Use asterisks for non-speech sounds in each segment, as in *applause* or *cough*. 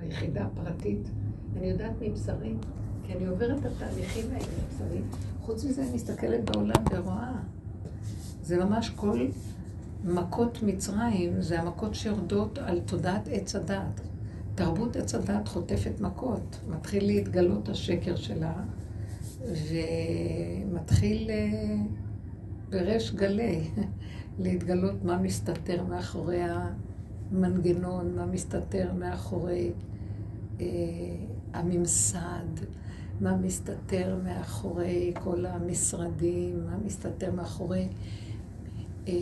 ביחידה הפרטית, אני יודעת מבשרי, כי אני עוברת את התהליכים האלה מבשרי. חוץ מזה, אני מסתכלת בעולם ורואה. זה ממש כל מכות מצרים, זה המכות שיורדות על תודעת עץ הדת. תרבות עץ הדת חוטפת מכות. מתחיל להתגלות השקר שלה, ומתחיל אה, בריש גלי *laughs* להתגלות מה מסתתר מאחורי המנגנון, מה מסתתר מאחורי אה, הממסד, מה מסתתר מאחורי כל המשרדים, מה מסתתר מאחורי אה,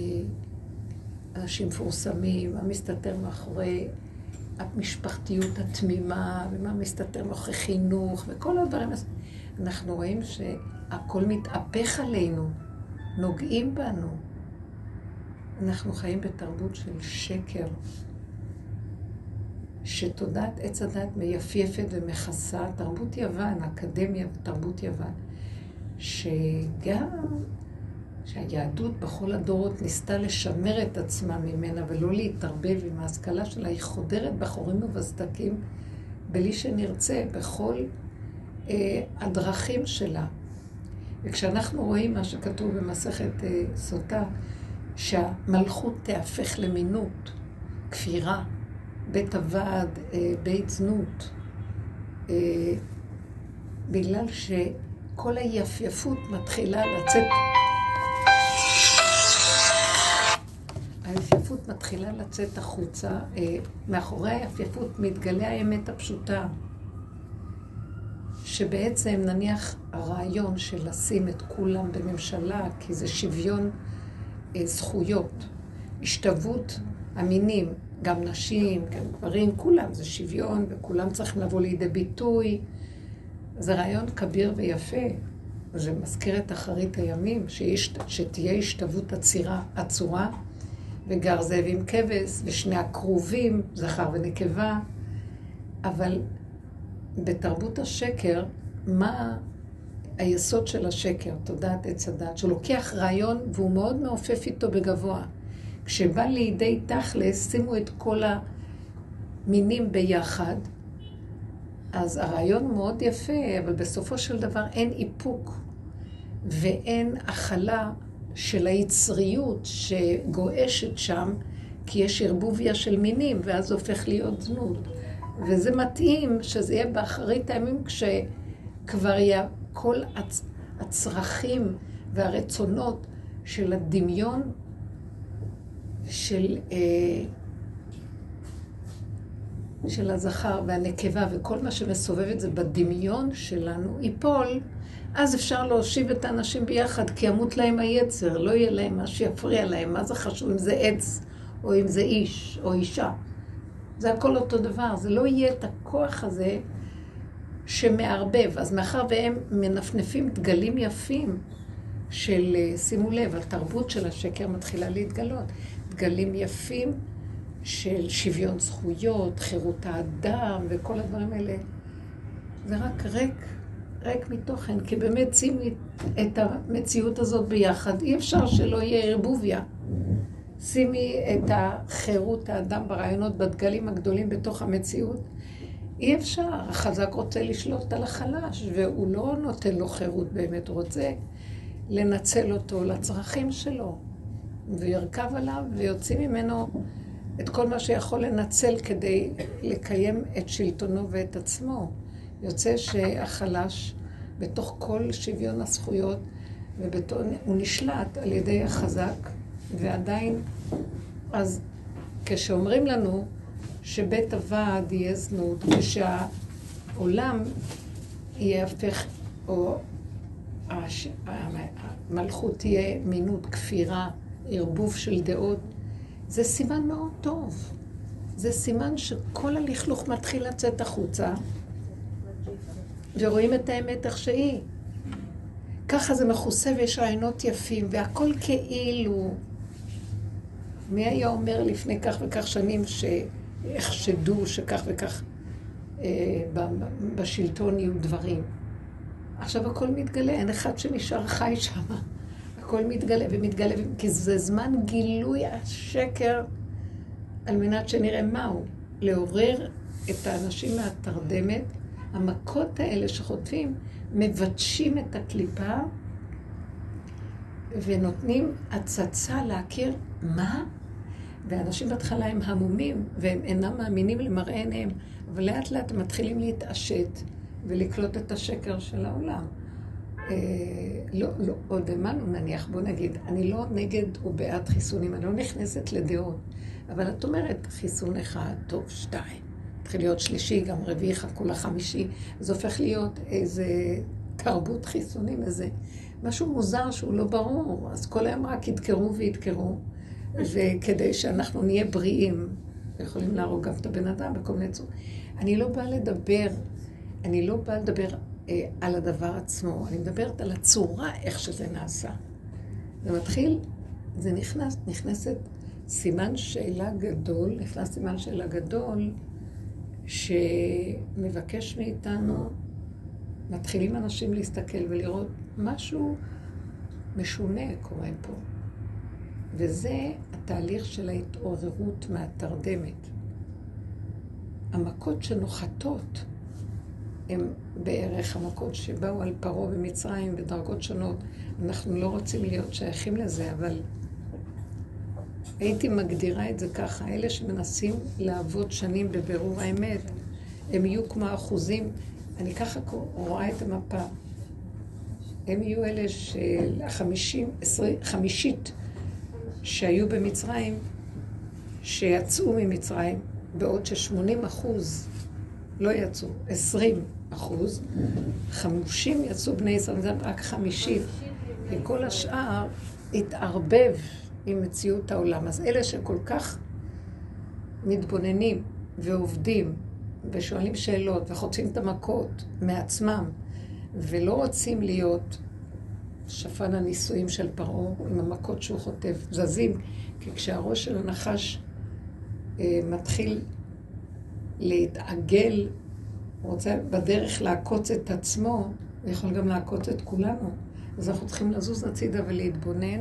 אנשים מפורסמים, מה מסתתר מאחורי המשפחתיות התמימה, ומה מסתתר מאחורי חינוך, וכל הדברים. אנחנו רואים שהכל מתהפך עלינו, נוגעים בנו. אנחנו חיים בתרבות של שקר, שתודעת עץ הדת מייפייפת ומכסה, תרבות יוון, אקדמיה ותרבות יוון, שגם שהיהדות בכל הדורות ניסתה לשמר את עצמה ממנה ולא להתערבב עם ההשכלה שלה, היא חודרת בחורים ובסדקים בלי שנרצה, בכל אה, הדרכים שלה. וכשאנחנו רואים מה שכתוב במסכת אה, סוטה, שהמלכות תהפך למינות, כפירה, בית הוועד, אה, בית זנות, אה, בגלל שכל היפייפות מתחילה לצאת. היפייפות מתחילה לצאת החוצה, אה, מאחורי היפייפות מתגלה האמת הפשוטה, שבעצם נניח הרעיון של לשים את כולם בממשלה, כי זה שוויון זכויות, השתוות המינים, גם נשים, גם גברים, כולם, זה שוויון וכולם צריכים לבוא לידי ביטוי. זה רעיון כביר ויפה. זה מזכיר את אחרית הימים, שיש, שתהיה השתוות עצירה, עצורה, וגר זאב עם כבש, ושני הכרובים, זכר ונקבה. אבל בתרבות השקר, מה היסוד של השקר, תודעת עץ הדת, שהוא לוקח רעיון והוא מאוד מעופף איתו בגבוה. כשבא לידי תכלס, שימו את כל המינים ביחד, אז הרעיון מאוד יפה, אבל בסופו של דבר אין איפוק ואין הכלה של היצריות שגועשת שם, כי יש ערבוביה של מינים, ואז הופך להיות זנות. וזה מתאים שזה יהיה באחרית הימים כשכבר יהיה כל הצ... הצרכים והרצונות של הדמיון של, אה, של הזכר והנקבה וכל מה שמסובב את זה בדמיון שלנו ייפול, אז אפשר להושיב את האנשים ביחד, כי ימות להם היצר, לא יהיה להם מה שיפריע להם, מה זה חשוב אם זה עץ, או אם זה איש, או אישה. זה הכל אותו דבר, זה לא יהיה את הכוח הזה שמערבב. אז מאחר והם מנפנפים דגלים יפים של, אה, שימו לב, התרבות של השקר מתחילה להתגלות. דגלים יפים של שוויון זכויות, חירות האדם וכל הדברים האלה. זה רק ריק, ריק מתוכן, כי באמת שימי את המציאות הזאת ביחד. אי אפשר שלא יהיה ערבוביה. שימי את החירות האדם ברעיונות, בדגלים הגדולים בתוך המציאות. אי אפשר, החזק רוצה לשלוט על החלש, והוא לא נותן לו חירות באמת, הוא רוצה לנצל אותו לצרכים שלו. וירכב עליו ויוציא ממנו את כל מה שיכול לנצל כדי לקיים את שלטונו ואת עצמו. יוצא שהחלש, בתוך כל שוויון הזכויות, הוא נשלט על ידי החזק, ועדיין, אז כשאומרים לנו שבית הוועד יהיה זנות, ושהעולם יהפך, או המלכות תהיה מינות, כפירה, ערבוב של דעות, זה סימן מאוד טוב. זה סימן שכל הלכלוך מתחיל לצאת החוצה, ורואים את האמת איך שהיא. ככה זה מכוסה ויש רעיונות יפים, והכל כאילו. מי היה אומר לפני כך וכך שנים שיחשדו שכך וכך אה, בשלטון יהיו דברים? עכשיו הכל מתגלה, אין אחד שנשאר חי שם. הכל מתגלה ומתגלה, כי זה זמן גילוי השקר על מנת שנראה מהו. לעורר את האנשים מהתרדמת, המכות האלה שחוטפים, מבטשים את הקליפה ונותנים הצצה להכיר מה? ואנשים בהתחלה הם המומים והם אינם מאמינים למראה עיניהם, אבל לאט לאט הם מתחילים להתעשת ולקלוט את השקר של העולם. אה, לא, לא, עוד האמנו נניח, בוא נגיד, אני לא נגד או בעד חיסונים, אני לא נכנסת לדעות, אבל את אומרת, חיסון אחד, טוב, שתיים, מתחיל להיות שלישי, גם רביעי, חכו לחמישי, זה הופך להיות איזה תרבות חיסונים, איזה משהו מוזר שהוא לא ברור, אז כל היום רק ידקרו וידקרו, וכדי שאנחנו נהיה בריאים, יכולים להרוג גם את הבן אדם בכל מיני צורות. אני לא באה לדבר, אני לא באה לדבר אה, על הדבר עצמו, אני מדברת על הצורה, איך שזה נעשה. זה מתחיל, זה נכנס, נכנסת סימן שאלה גדול, נכנס סימן שאלה גדול, שמבקש מאיתנו, מתחילים אנשים להסתכל ולראות משהו משונה קורה פה. וזה התהליך של ההתעוררות מהתרדמת. המכות שנוחתות הן בערך המכות שבאו על פרעה במצרים בדרגות שונות. אנחנו לא רוצים להיות שייכים לזה, אבל הייתי מגדירה את זה ככה, אלה שמנסים לעבוד שנים בבירור האמת, הם יהיו כמו אחוזים, אני ככה רואה את המפה. הם יהיו אלה של החמישים, עשרי, חמישית שהיו במצרים, שיצאו ממצרים, בעוד ש-80 אחוז לא יצאו, 20 אחוז, חמושים יצאו בני ישראל, זה רק חמישית, וכל השאר התערבב עם מציאות העולם. אז אלה שכל כך מתבוננים ועובדים ושואלים שאלות וחוטפים את המכות מעצמם ולא רוצים להיות שפן הנישואים של פרעה עם המכות שהוא חוטף, זזים, כי כשהראש של הנחש אה, מתחיל להתעגל, הוא רוצה בדרך לעקוץ את עצמו, הוא יכול גם לעקוץ את כולנו. אז אנחנו צריכים לזוז הצידה ולהתבונן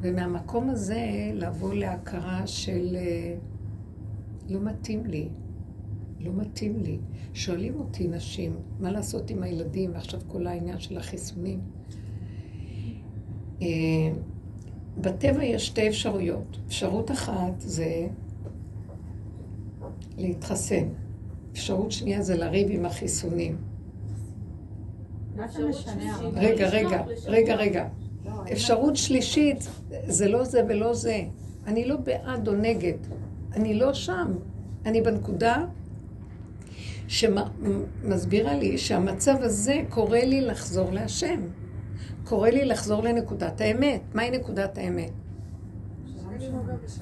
ומהמקום הזה לבוא להכרה של אה, לא מתאים לי, לא מתאים לי. שואלים אותי נשים, מה לעשות עם הילדים, ועכשיו כל העניין של החיסונים. אה, בטבע יש שתי אפשרויות. אפשרות אחת זה להתחסן. אפשרות שנייה זה לריב עם החיסונים. רגע, רגע, רגע, רגע. אפשרות שלישית, זה לא זה ולא זה. אני לא בעד או נגד. אני לא שם. אני בנקודה שמסבירה לי שהמצב הזה קורא לי לחזור להשם. קורא לי לחזור לנקודת האמת. מהי נקודת האמת?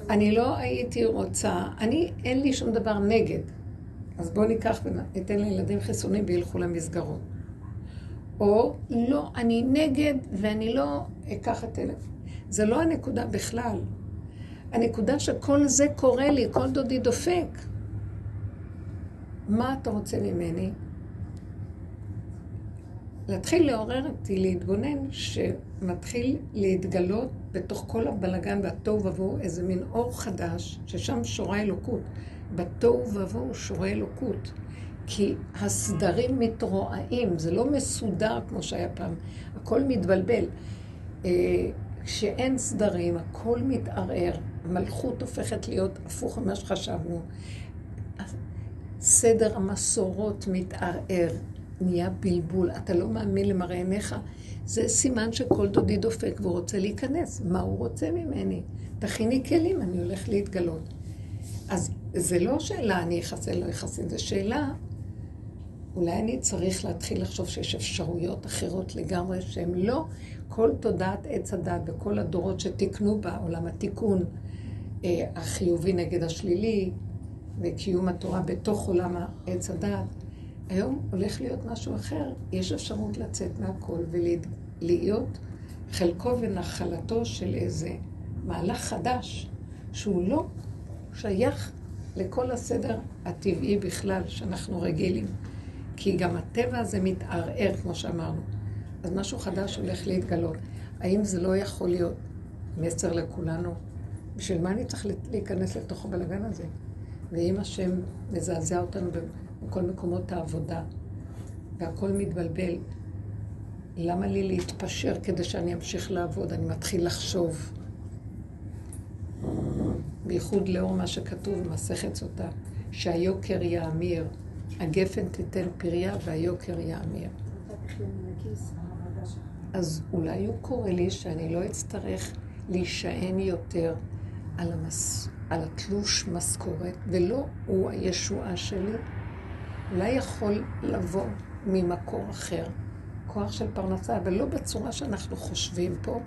אני לא הייתי רוצה, אני, אין לי שום דבר נגד. אז בואו ניקח וניתן לילדים חיסונים וילכו למסגרות. או לא, אני נגד ואני לא אקח את אלף. זה לא הנקודה בכלל. הנקודה שכל זה קורה לי, כל דודי דופק. מה אתה רוצה ממני? להתחיל לעורר אותי, להתבונן, שמתחיל להתגלות בתוך כל הבלגן והתוהו ובוהו איזה מין אור חדש, ששם שורה אלוקות. בתוהו ובוהו שורה אלוקות. כי הסדרים מתרועעים, זה לא מסודר כמו שהיה פעם, הכל מתבלבל. אה, כשאין סדרים, הכל מתערער, מלכות הופכת להיות הפוך ממה שחשבנו. סדר המסורות מתערער, נהיה בלבול, אתה לא מאמין למראה עיניך. זה סימן שכל דודי דופק והוא רוצה להיכנס. מה הוא רוצה ממני? תכיני כלים, אני הולך להתגלות. אז זה לא שאלה אני אחסן, לא אחסן, זו שאלה אולי אני צריך להתחיל לחשוב שיש אפשרויות אחרות לגמרי, שהן לא כל תודעת עץ הדת וכל הדורות שתיקנו בעולם התיקון אה, החיובי נגד השלילי וקיום התורה בתוך עולם עץ הדת. היום הולך להיות משהו אחר, יש אפשרות לצאת מהכל ולהיות חלקו ונחלתו של איזה מהלך חדש שהוא לא שייך לכל הסדר הטבעי בכלל שאנחנו רגילים. כי גם הטבע הזה מתערער, כמו שאמרנו. אז משהו חדש הולך להתגלות. האם זה לא יכול להיות מסר לכולנו? בשביל מה אני צריך להיכנס לתוך הבלגן הזה? ואם השם מזעזע אותנו בכל מקומות העבודה, והכל מתבלבל, למה לי להתפשר כדי שאני אמשיך לעבוד? אני מתחיל לחשוב. בייחוד לאור מה שכתוב במסכת סוטה, שהיוקר יאמיר, הגפן תיתן פריה והיוקר יאמיר. אז אולי הוא קורא לי שאני לא אצטרך להישען יותר על, המס... על התלוש משכורת, ולא הוא הישועה שלי. אולי יכול לבוא ממקור אחר, כוח של פרנסה, אבל לא בצורה שאנחנו חושבים פה.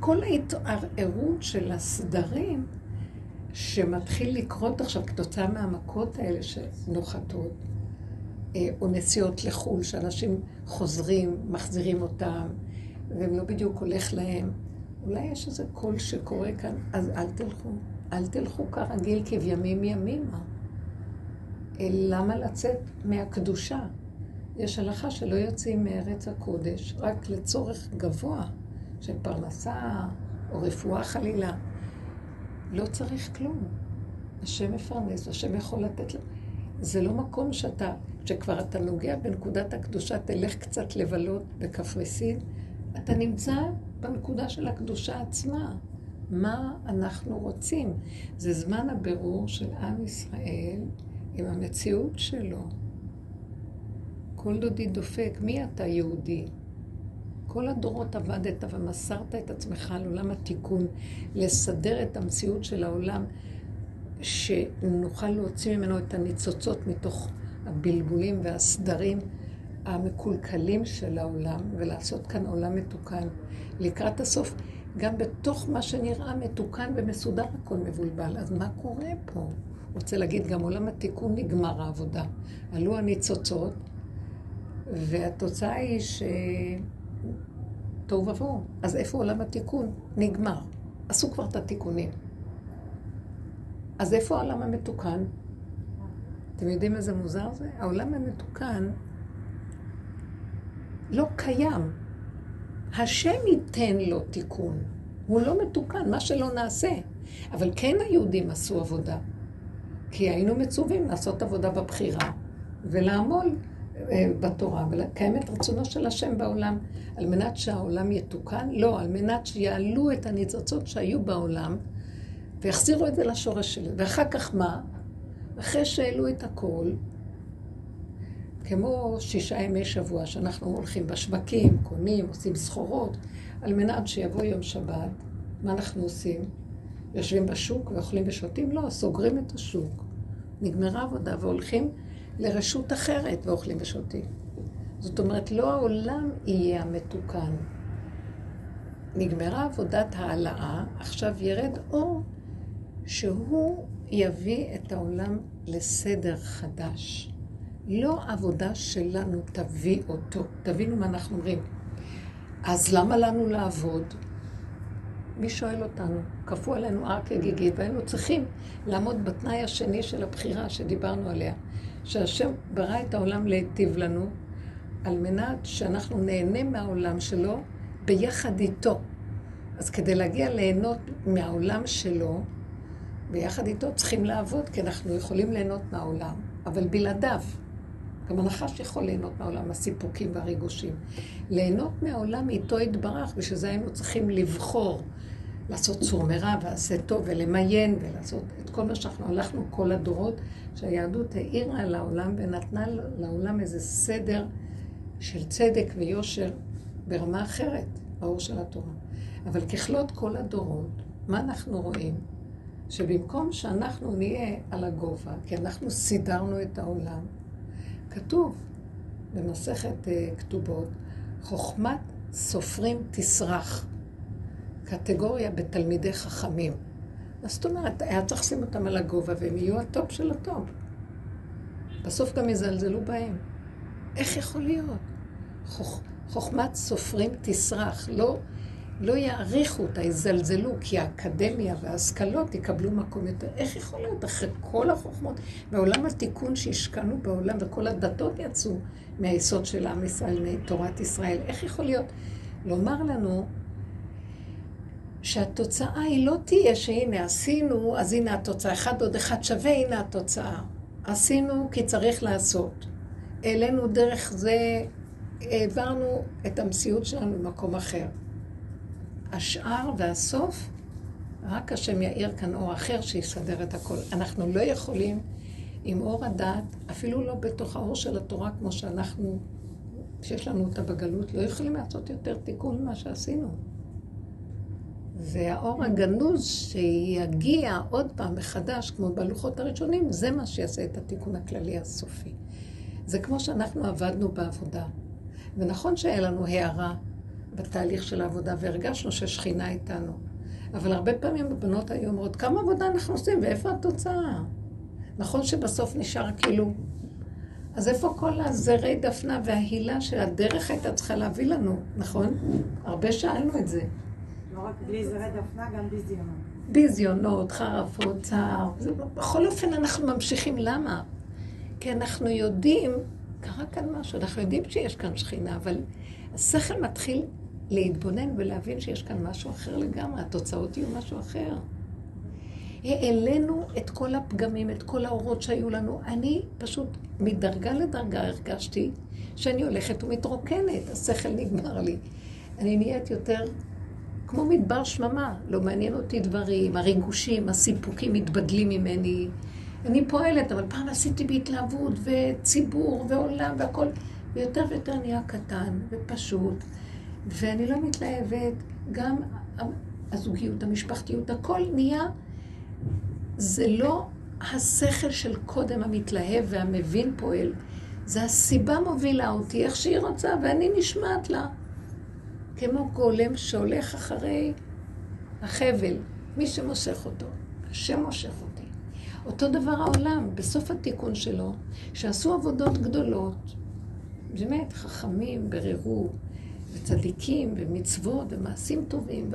כל ההתערערות של הסדרים שמתחיל לקרות עכשיו כתוצאה מהמכות האלה שנוחתות, אה, או נסיעות לחו"ל, שאנשים חוזרים, מחזירים אותם, והם לא בדיוק הולך להם. אולי יש איזה קול שקורה כאן, אז אל תלכו. אל תלכו כרגיל כבימים ימימה. אה, למה לצאת מהקדושה? יש הלכה שלא יוצאים מארץ הקודש רק לצורך גבוה של פרנסה או רפואה חלילה. לא צריך כלום. השם מפרנס, השם יכול לתת לו. זה לא מקום שאתה, שכבר אתה נוגע בנקודת הקדושה, תלך קצת לבלות בקפריסין, אתה נמצא בנקודה של הקדושה עצמה. מה אנחנו רוצים? זה זמן הבירור של עם ישראל עם המציאות שלו. כל דודי דופק, מי אתה יהודי? כל הדורות עבדת ומסרת את עצמך על עולם התיקון, לסדר את המציאות של העולם, שנוכל להוציא ממנו את הניצוצות מתוך הבלבולים והסדרים המקולקלים של העולם, ולעשות כאן עולם מתוקן. לקראת הסוף, גם בתוך מה שנראה מתוקן ומסודר, הכל מבולבל. אז מה קורה פה? רוצה להגיד, גם עולם התיקון נגמר העבודה. עלו הניצוצות, והתוצאה היא ש... תוהו ובוהו. אז איפה עולם התיקון? נגמר. עשו כבר את התיקונים. אז איפה העולם המתוקן? אתם יודעים איזה מוזר זה? העולם המתוקן לא קיים. השם ייתן לו תיקון. הוא לא מתוקן, מה שלא נעשה. אבל כן היהודים עשו עבודה. כי היינו מצווים לעשות עבודה בבחירה ולעמול אה, בתורה ולקיים את רצונו של השם בעולם, על מנת שהעולם יתוקן? לא, על מנת שיעלו את הניצוצות שהיו בעולם ויחזירו את זה לשורש שלו. ואחר כך מה? אחרי שהעלו את הכל, כמו שישה ימי שבוע שאנחנו הולכים בשווקים, קונים, עושים סחורות, על מנת שיבוא יום שבת, מה אנחנו עושים? יושבים בשוק ואוכלים ושותים? לא, סוגרים את השוק. נגמרה עבודה והולכים לרשות אחרת ואוכלים ושותים. זאת אומרת, לא העולם יהיה המתוקן. נגמרה עבודת העלאה, עכשיו ירד אור שהוא יביא את העולם לסדר חדש. לא עבודה שלנו תביא אותו. תבינו מה אנחנו אומרים. אז למה לנו לעבוד? מי שואל אותנו? כפו עלינו הר כגיגית, והיינו צריכים לעמוד בתנאי השני של הבחירה שדיברנו עליה. שהשם ברא את העולם להיטיב לנו, על מנת שאנחנו נהנה מהעולם שלו ביחד איתו. אז כדי להגיע ליהנות מהעולם שלו, ביחד איתו צריכים לעבוד, כי אנחנו יכולים ליהנות מהעולם, אבל בלעדיו. גם הנחש יכול ליהנות מהעולם, הסיפוקים והריגושים. ליהנות מהעולם איתו יתברך, בשביל זה היינו צריכים לבחור, לעשות צור מרע ועשה טוב ולמיין ולעשות את כל מה שאנחנו הלכנו כל הדורות, שהיהדות האירה לעולם ונתנה לעולם איזה סדר של צדק ויושר ברמה אחרת, באור של התורה. אבל ככלות כל הדורות, מה אנחנו רואים? שבמקום שאנחנו נהיה על הגובה, כי אנחנו סידרנו את העולם, כתוב במסכת אה, כתובות, חוכמת סופרים תסרח, קטגוריה בתלמידי חכמים. מה זאת אומרת? היה צריך לשים אותם על הגובה והם יהיו הטופ של הטופ. בסוף גם יזלזלו בהם. איך יכול להיות? חוכ... חוכמת סופרים תסרח, לא, לא יעריכו אותה, יזלזלו, כי האקדמיה וההשכלות יקבלו מקום יותר. איך יכול להיות אחרי כל החוכמות ועולם התיקון שהשקענו בעולם וכל הדתות יצאו מהיסוד של עם ישראל, מתורת ישראל? איך יכול להיות? לומר לנו שהתוצאה היא לא תהיה שהנה עשינו, אז הנה התוצאה, אחד עוד אחד שווה, הנה התוצאה. עשינו כי צריך לעשות. העלינו דרך זה, העברנו את המציאות שלנו למקום אחר. השאר והסוף, רק השם יאיר כאן אור אחר שיסדר את הכל. אנחנו לא יכולים עם אור הדת, אפילו לא בתוך האור של התורה כמו שאנחנו, שיש לנו אותה בגלות, לא יכולים לעשות יותר תיקון ממה שעשינו. והאור הגנוז שיגיע עוד פעם מחדש, כמו בלוחות הראשונים, זה מה שיעשה את התיקון הכללי הסופי. זה כמו שאנחנו עבדנו בעבודה. ונכון שהיה לנו הערה בתהליך של העבודה, והרגשנו ששכינה איתנו. אבל הרבה פעמים הבנות היו אומרות, כמה עבודה אנחנו עושים ואיפה התוצאה? נכון שבסוף נשאר כאילו... אז איפה כל הזרי דפנה וההילה שהדרך הייתה צריכה להביא לנו, נכון? הרבה שאלנו את זה. לא רק בלי זרי דפנה, גם ביזיונות. ביזיונות, חרפות, צער. בכל אופן אנחנו ממשיכים. למה? כי אנחנו יודעים, קרה כאן משהו, אנחנו יודעים שיש כאן שכינה, אבל השכל מתחיל להתבונן ולהבין שיש כאן משהו אחר לגמרי, התוצאות יהיו משהו אחר. העלינו את כל הפגמים, את כל האורות שהיו לנו. אני פשוט מדרגה לדרגה הרגשתי שאני הולכת ומתרוקנת, השכל נגמר לי. אני נהיית יותר כמו מדבר שממה, לא מעניין אותי דברים, הריגושים, הסיפוקים מתבדלים ממני. אני פועלת, אבל פעם עשיתי בהתלהבות, וציבור, ועולם, והכל, ויותר ויותר נהיה קטן ופשוט, ואני לא מתלהבת, גם הזוגיות, המשפחתיות, הכל נהיה, זה לא השכל של קודם המתלהב והמבין פועל, זה הסיבה מובילה אותי איך שהיא רוצה, ואני נשמעת לה. כמו גולם שהולך אחרי החבל, מי שמושך אותו, השם מושך אותי. אותו דבר העולם, בסוף התיקון שלו, שעשו עבודות גדולות, באמת חכמים, בררו, וצדיקים, ומצוות, ומעשים טובים,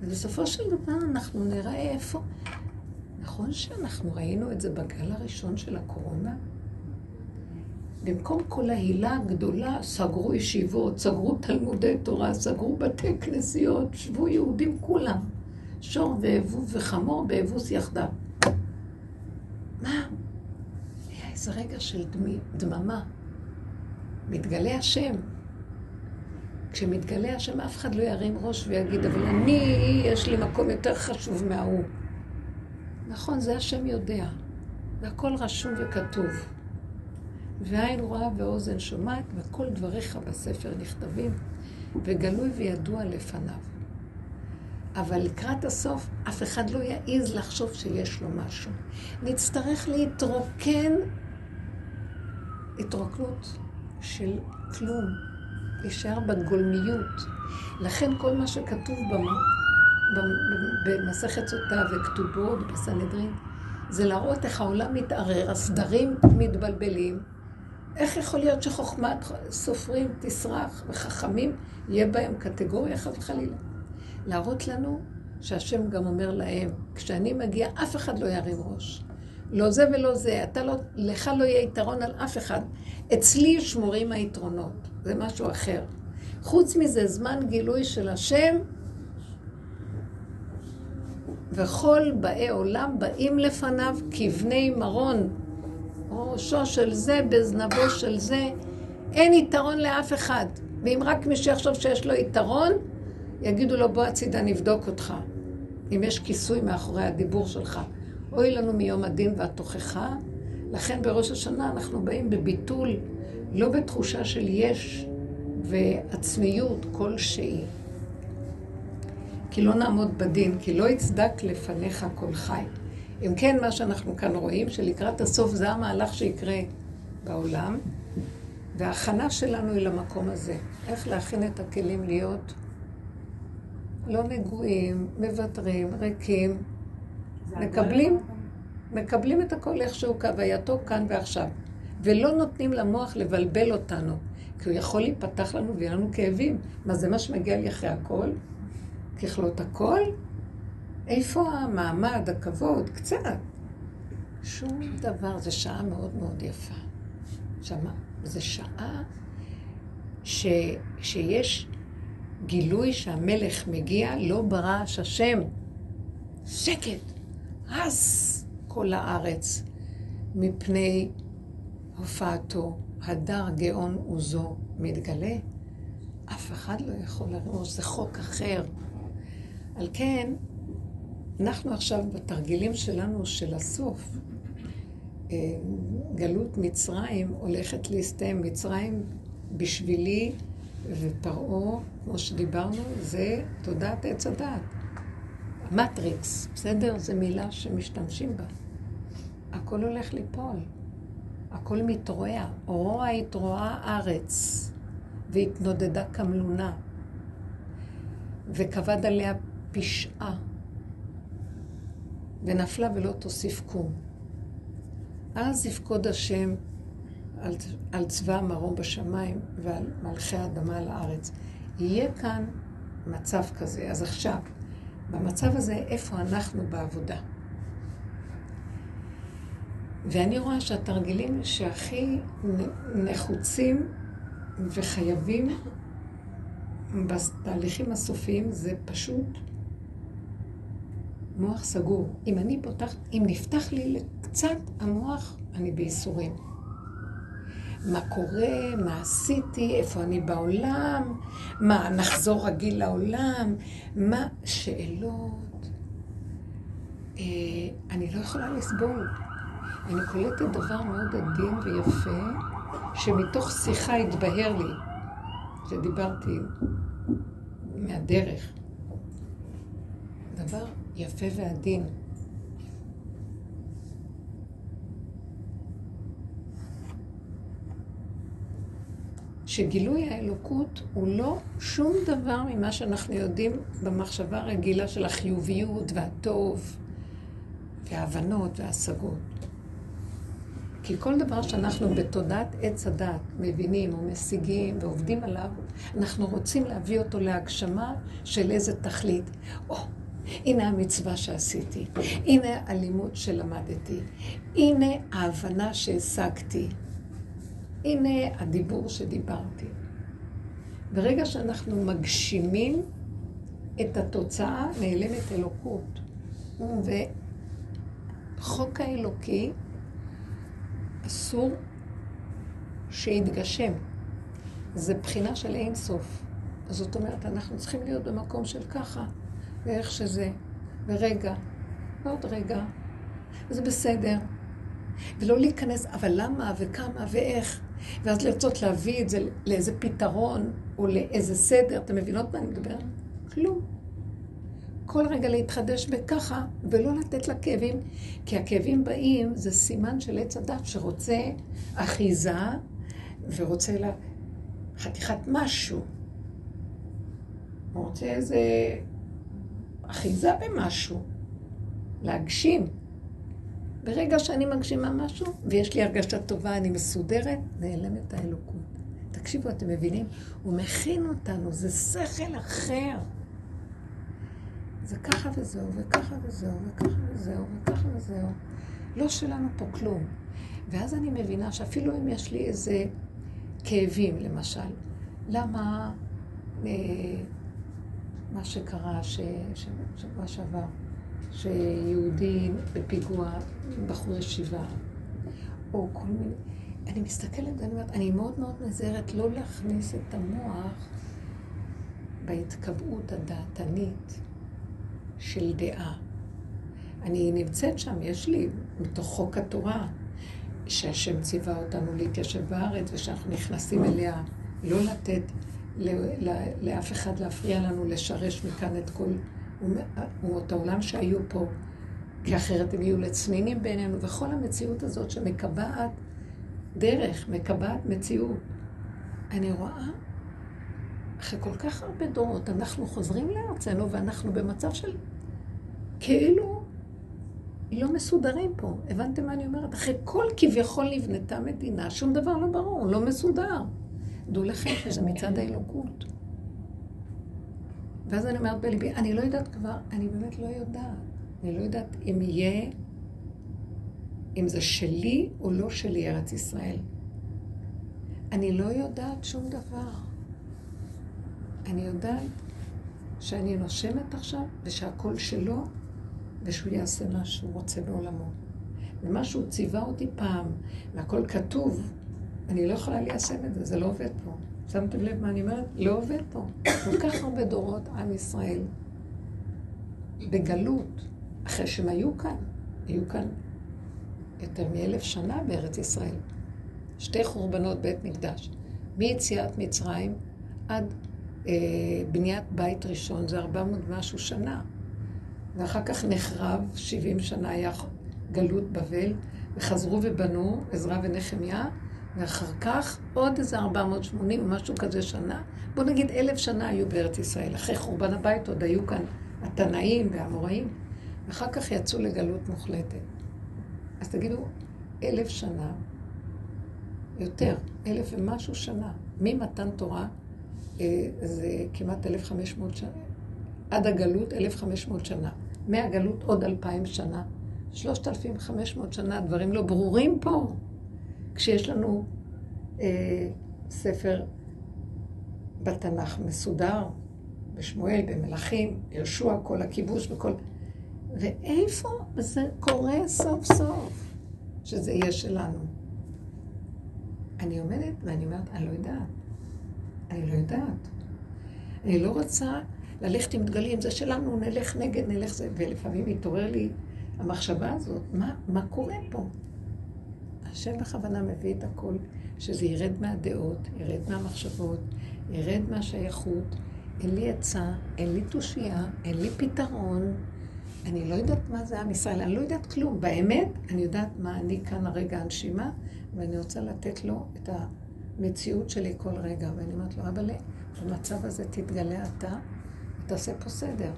ובסופו של דבר אנחנו נראה איפה. נכון שאנחנו ראינו את זה בגל הראשון של הקורונה? במקום כל ההילה הגדולה, סגרו ישיבות, סגרו תלמודי תורה, סגרו בתי כנסיות, שבו יהודים כולם. שור ואבוב וחמור באבוס יחדיו. מה? היה איזה רגע של דמי, דממה. מתגלה השם. כשמתגלה השם, אף אחד לא ירים ראש ויגיד, אבל אני, יש לי מקום יותר חשוב מההוא. נכון, זה השם יודע. והכל רשום וכתוב. ועין רואה ואוזן שומעת, וכל דבריך בספר נכתבים, וגלוי וידוע לפניו. אבל לקראת הסוף, אף אחד לא יעז לחשוב שיש לו משהו. נצטרך להתרוקן התרוקנות של כלום, להישאר בגולמיות. לכן כל מה שכתוב במסכת סוטה וכתובות בסנהדרין, זה להראות איך העולם מתערער, הסדרים מתבלבלים, איך יכול להיות שחוכמת סופרים תסרח וחכמים יהיה בהם קטגוריה חס וחלילה? להראות לנו שהשם גם אומר להם, כשאני מגיע אף אחד לא ירים ראש. לא זה ולא זה, אתה לא, לך לא יהיה יתרון על אף אחד. אצלי שמורים היתרונות, זה משהו אחר. חוץ מזה, זמן גילוי של השם, וכל באי עולם באים לפניו כבני מרון. ראשו של זה, בזנבו של זה. אין יתרון לאף אחד. ואם רק מי שיחשוב שיש לו יתרון, יגידו לו, בוא הצידה נבדוק אותך. אם יש כיסוי מאחורי הדיבור שלך. אוי לנו מיום הדין והתוכחה. לכן בראש השנה אנחנו באים בביטול, לא בתחושה של יש ועצמיות כלשהי. כי לא נעמוד בדין, כי לא יצדק לפניך כל חי. אם כן, מה שאנחנו כאן רואים, שלקראת הסוף זה המהלך שיקרה בעולם, וההכנה שלנו היא למקום הזה. איך להכין את הכלים להיות לא נגועים, מוותרים, ריקים, מקבלים, מקבלים את הכל איכשהו כהווייתו כאן ועכשיו, ולא נותנים למוח לבלבל אותנו, כי הוא יכול להיפתח לנו ויהיה לנו כאבים. מה זה מה שמגיע לי אחרי הכל? ככלות הכל? איפה המעמד, הכבוד? קצת. שום דבר, זו שעה מאוד מאוד יפה. שמה, זו שעה ש, שיש גילוי שהמלך מגיע לא ברעש השם. שקט, הס כל הארץ מפני הופעתו. הדר גאון עוזו מתגלה. אף אחד לא יכול לראש, זה חוק אחר. על כן, אנחנו עכשיו בתרגילים שלנו של הסוף. אה, גלות מצרים הולכת להסתיים. מצרים בשבילי ופרעה, כמו שדיברנו, זה תודעת עץ הדת. מטריקס, בסדר? זו מילה שמשתמשים בה. הכל הולך ליפול. הכל מתרועע. אורורה התרועעה ארץ, והתנודדה כמלונה, וכבד עליה פשעה, ונפלה ולא תוסיף קום. אז יפקוד השם על, על צבא המרום בשמיים ועל מלכי האדמה על הארץ. יהיה כאן מצב כזה. אז עכשיו, במצב הזה, איפה אנחנו בעבודה? ואני רואה שהתרגילים שהכי נחוצים וחייבים בתהליכים הסופיים זה פשוט מוח סגור. אם אני פותחת, אם נפתח לי קצת המוח, אני בייסורים. מה קורה, מה עשיתי, איפה אני בעולם, מה, נחזור רגיל לעולם, מה, שאלות. אה, אני לא יכולה לסבול. אני קולטת דבר מאוד עדין ויפה, שמתוך שיחה התבהר לי, שדיברתי מהדרך. דבר יפה ועדין. שגילוי האלוקות הוא לא שום דבר ממה שאנחנו יודעים במחשבה הרגילה של החיוביות והטוב וההבנות וההשגות. כי כל דבר שאנחנו בתודעת עץ הדת מבינים או משיגים ועובדים עליו, אנחנו רוצים להביא אותו להגשמה של איזה תכלית. או, הנה המצווה שעשיתי, הנה הלימוד שלמדתי, הנה ההבנה שהשגתי, הנה הדיבור שדיברתי. ברגע שאנחנו מגשימים את התוצאה, נעלמת אלוקות. וחוק האלוקי אסור שיתגשם. זה בחינה של אין סוף. זאת אומרת, אנחנו צריכים להיות במקום של ככה, ואיך שזה, ורגע, ועוד רגע, וזה בסדר. ולא להיכנס, אבל למה וכמה ואיך, ואז לרצות להביא את זה לאיזה פתרון או לאיזה סדר. אתם מבינות מה אני מדברת? כלום. כל רגע להתחדש בככה, ולא לתת לכאבים, כי הכאבים באים, זה סימן של עץ הדת שרוצה אחיזה, ורוצה לה חתיכת משהו. הוא רוצה איזה אחיזה במשהו, להגשים. ברגע שאני מגשימה משהו, ויש לי הרגשה טובה, אני מסודרת, נעלמת האלוקות. תקשיבו, אתם מבינים? הוא מכין אותנו, זה שכל אחר. זה ככה וזהו, וככה וזהו, וככה וזהו, וככה וזהו. לא שלנו פה כלום. ואז אני מבינה שאפילו אם יש לי איזה כאבים, למשל, למה אה, מה שקרה שבוע שעבר, שיהודי בפיגוע, בחור ישיבה, או כל מיני... אני מסתכלת ואני אומרת, אני מאוד מאוד נזהרת לא להכניס את המוח בהתקבעות הדעתנית. של דעה. אני נמצאת שם, יש לי, מתוך חוק התורה, שהשם ציווה אותנו להתיישב בארץ, ושאנחנו נכנסים אליה, לא לתת לאף אחד להפריע לנו לשרש מכאן את כל אומות העולם שהיו פה, כי אחרת הם יהיו לצנינים בעינינו, וכל המציאות הזאת שמקבעת דרך, מקבעת מציאות. אני רואה, אחרי כל כך הרבה דורות, אנחנו חוזרים לארצנו ואנחנו במצב של כאילו לא מסודרים פה. הבנתם מה אני אומרת? אחרי כל כביכול נבנתה מדינה, שום דבר לא ברור, לא מסודר. דעו לכם שזה מצד האלוקות. ואז אני אומרת בליבי, אני לא יודעת כבר, אני באמת לא יודעת. אני לא יודעת אם יהיה, אם זה שלי או לא שלי ארץ ישראל. אני לא יודעת שום דבר. אני יודעת שאני נושמת עכשיו, ושהכול שלו, ושהוא יעשה מה שהוא רוצה בעולמו. ומה שהוא ציווה אותי פעם, והכל כתוב, אני לא יכולה ליישם את זה, זה לא עובד פה. שמתם לב מה אני אומרת? לא עובד פה. כל כך הרבה דורות עם ישראל בגלות, אחרי שהם היו כאן, היו כאן יותר מאלף שנה בארץ ישראל. שתי חורבנות בית מקדש. מיציאת מצרים עד אה, בניית בית ראשון, זה ארבע מאות משהו שנה. ואחר כך נחרב, שבעים שנה היה גלות בבל, וחזרו ובנו, עזרא ונחמיה, ואחר כך עוד איזה 480 או משהו כזה שנה. בוא נגיד אלף שנה היו בארץ ישראל. אחרי חורבן הבית עוד היו כאן התנאים והאמוראים, ואחר כך יצאו לגלות מוחלטת. אז תגידו, אלף שנה, יותר, אלף ומשהו שנה, ממתן תורה, אה, זה כמעט אלף חמש מאות שנה, עד הגלות אלף חמש מאות שנה, מהגלות עוד אלפיים שנה, שלושת אלפים חמש מאות שנה, דברים לא ברורים פה. כשיש לנו אה, ספר בתנ"ך מסודר, בשמואל, במלכים, יהושע, כל הכיבוש וכל... ואיפה זה קורה סוף סוף שזה יהיה שלנו? אני עומדת ואני אומרת, אני לא יודעת. אני לא יודעת. אני לא רוצה ללכת עם דגלים, זה שלנו, נלך נגד, נלך זה, ולפעמים מתעורר לי המחשבה הזאת, מה, מה קורה פה? השם בכוונה מביא את הכל, שזה ירד מהדעות, ירד מהמחשבות, ירד מהשייכות. אין לי עצה, אין לי תושייה, אין לי פתרון. אני לא יודעת מה זה עם ישראל, אני לא יודעת כלום. באמת, אני יודעת מה אני כאן הרגע הנשימה, ואני רוצה לתת לו את המציאות שלי כל רגע. ואני אומרת לו, אבל במצב הזה תתגלה אתה, ותעשה פה סדר.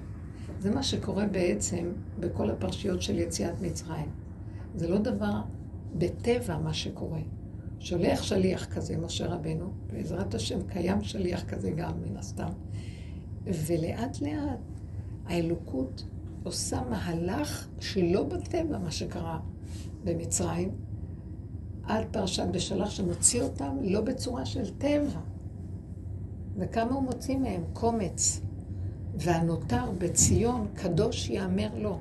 זה מה שקורה בעצם בכל הפרשיות של יציאת מצרים. זה לא דבר בטבע מה שקורה. שולח שליח כזה, משה רבנו, בעזרת השם קיים שליח כזה גם, מן הסתם. ולאט לאט האלוקות עושה מהלך שלא בטבע, מה שקרה במצרים, עד פרשת בשלח שמוציא אותם לא בצורה של טבע. וכמה הוא מוציא מהם? קומץ. והנותר בציון, קדוש יאמר לו.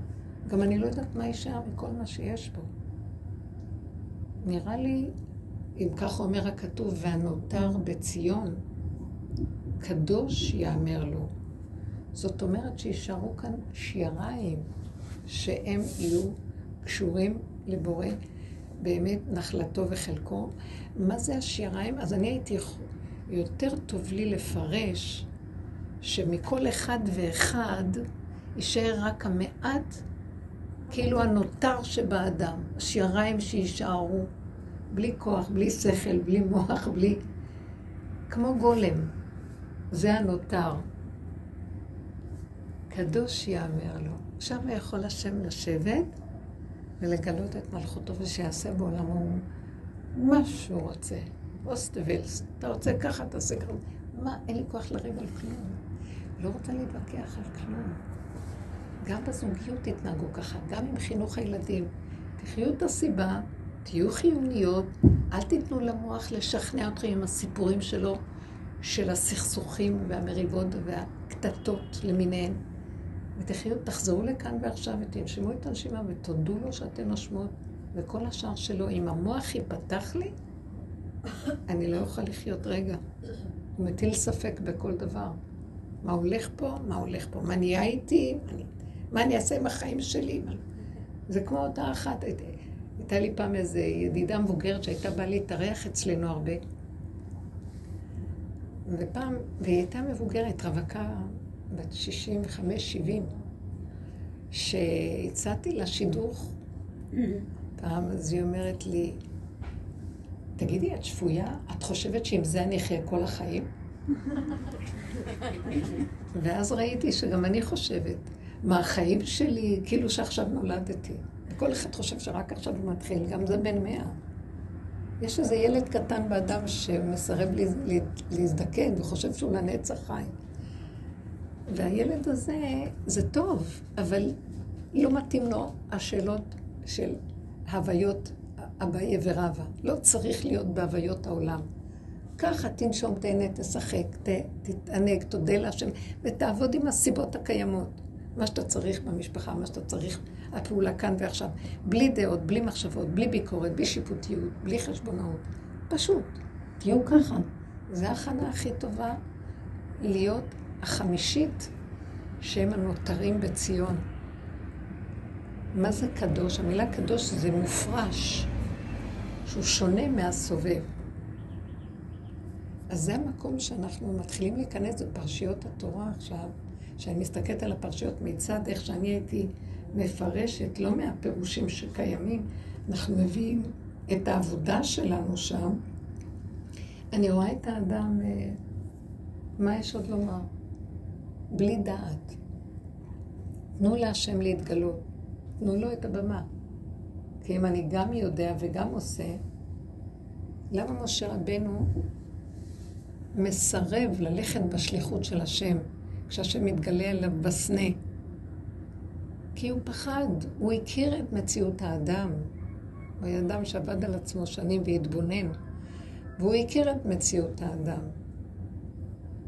גם אני לא יודעת מה יישאר מכל מה שיש בו. נראה לי, אם כך אומר הכתוב, והנותר בציון, קדוש יאמר לו. זאת אומרת שישארו כאן שיריים, שהם יהיו קשורים לבורא, באמת נחלתו וחלקו. מה זה השיריים? אז אני הייתי, יותר טוב לי לפרש שמכל אחד ואחד יישאר רק המעט, כאילו הנותר שבאדם, השיריים שיישארו, בלי כוח, בלי שכל, בלי מוח, בלי... כמו גולם. זה הנותר. קדוש יאמר לו. שם יכול השם לשבת ולגלות את מלכותו ושיעשה בעולמו מה שהוא רוצה. אוסטווילס, אתה רוצה ככה, תעשה ככה. מה, אין לי כוח לריב על כלום. לא רוצה להתווכח על כלום. גם בזוגיות תתנהגו ככה, גם עם חינוך הילדים. תחיו את הסיבה, תהיו חיוניות, אל תיתנו למוח לשכנע אתכם עם הסיפורים שלו, של הסכסוכים והמריבות והקטטות למיניהן. ותחיו, תחזרו לכאן ועכשיו ותנשמו את הנשימה ותודו לו שאתן נושמות, וכל השאר שלו, אם המוח ייפתח לי, אני לא אוכל לחיות רגע. הוא מטיל ספק בכל דבר. מה הולך פה? מה הולך פה? מה נהיה איתי? מה אני אעשה עם החיים שלי? זה כמו אותה אחת, הייתה לי פעם איזו ידידה מבוגרת שהייתה באה להתארח אצלנו הרבה. ופעם, והיא הייתה מבוגרת, רווקה בת 65-70, שהצעתי לה שידוך פעם, אז היא אומרת לי, תגידי, את שפויה? את חושבת שעם זה אני אחיה כל החיים? *laughs* ואז ראיתי שגם אני חושבת, מה החיים שלי, כאילו שעכשיו נולדתי. כל אחד חושב שרק עכשיו הוא מתחיל, גם זה בן מאה. יש איזה ילד קטן באדם שמסרב להזדקן וחושב שהוא לנצח חי. והילד הזה, זה טוב, אבל לא מתאים לו השאלות של הוויות אביי ורבא. לא צריך להיות בהוויות העולם. ככה תנשום, תהנה, תשחק, ת, תתענג, תודה להשם, ותעבוד עם הסיבות הקיימות. מה שאתה צריך במשפחה, מה שאתה צריך, הפעולה כאן ועכשיו. בלי דעות, בלי מחשבות, בלי ביקורת, בלי שיפוטיות, בלי חשבונאות. פשוט, תהיו ככה. זו ההכנה הכי טובה להיות החמישית שהם הנותרים בציון. מה זה קדוש? המילה קדוש זה מופרש, שהוא שונה מהסובב. אז זה המקום שאנחנו מתחילים להיכנס בפרשיות התורה עכשיו, שאני מסתכלת על הפרשיות מצד איך שאני הייתי מפרשת, לא מהפירושים שקיימים, אנחנו מביאים את העבודה שלנו שם. אני רואה את האדם, אה, מה יש עוד לומר? בלי דעת. תנו להשם להתגלות, תנו לו את הבמה. כי אם אני גם יודע וגם עושה, למה משה רבנו מסרב ללכת בשליחות של השם, כשהשם מתגלה אליו בסנה? כי הוא פחד, הוא הכיר את מציאות האדם. הוא היה אדם שעבד על עצמו שנים והתבונן, והוא הכיר את מציאות האדם.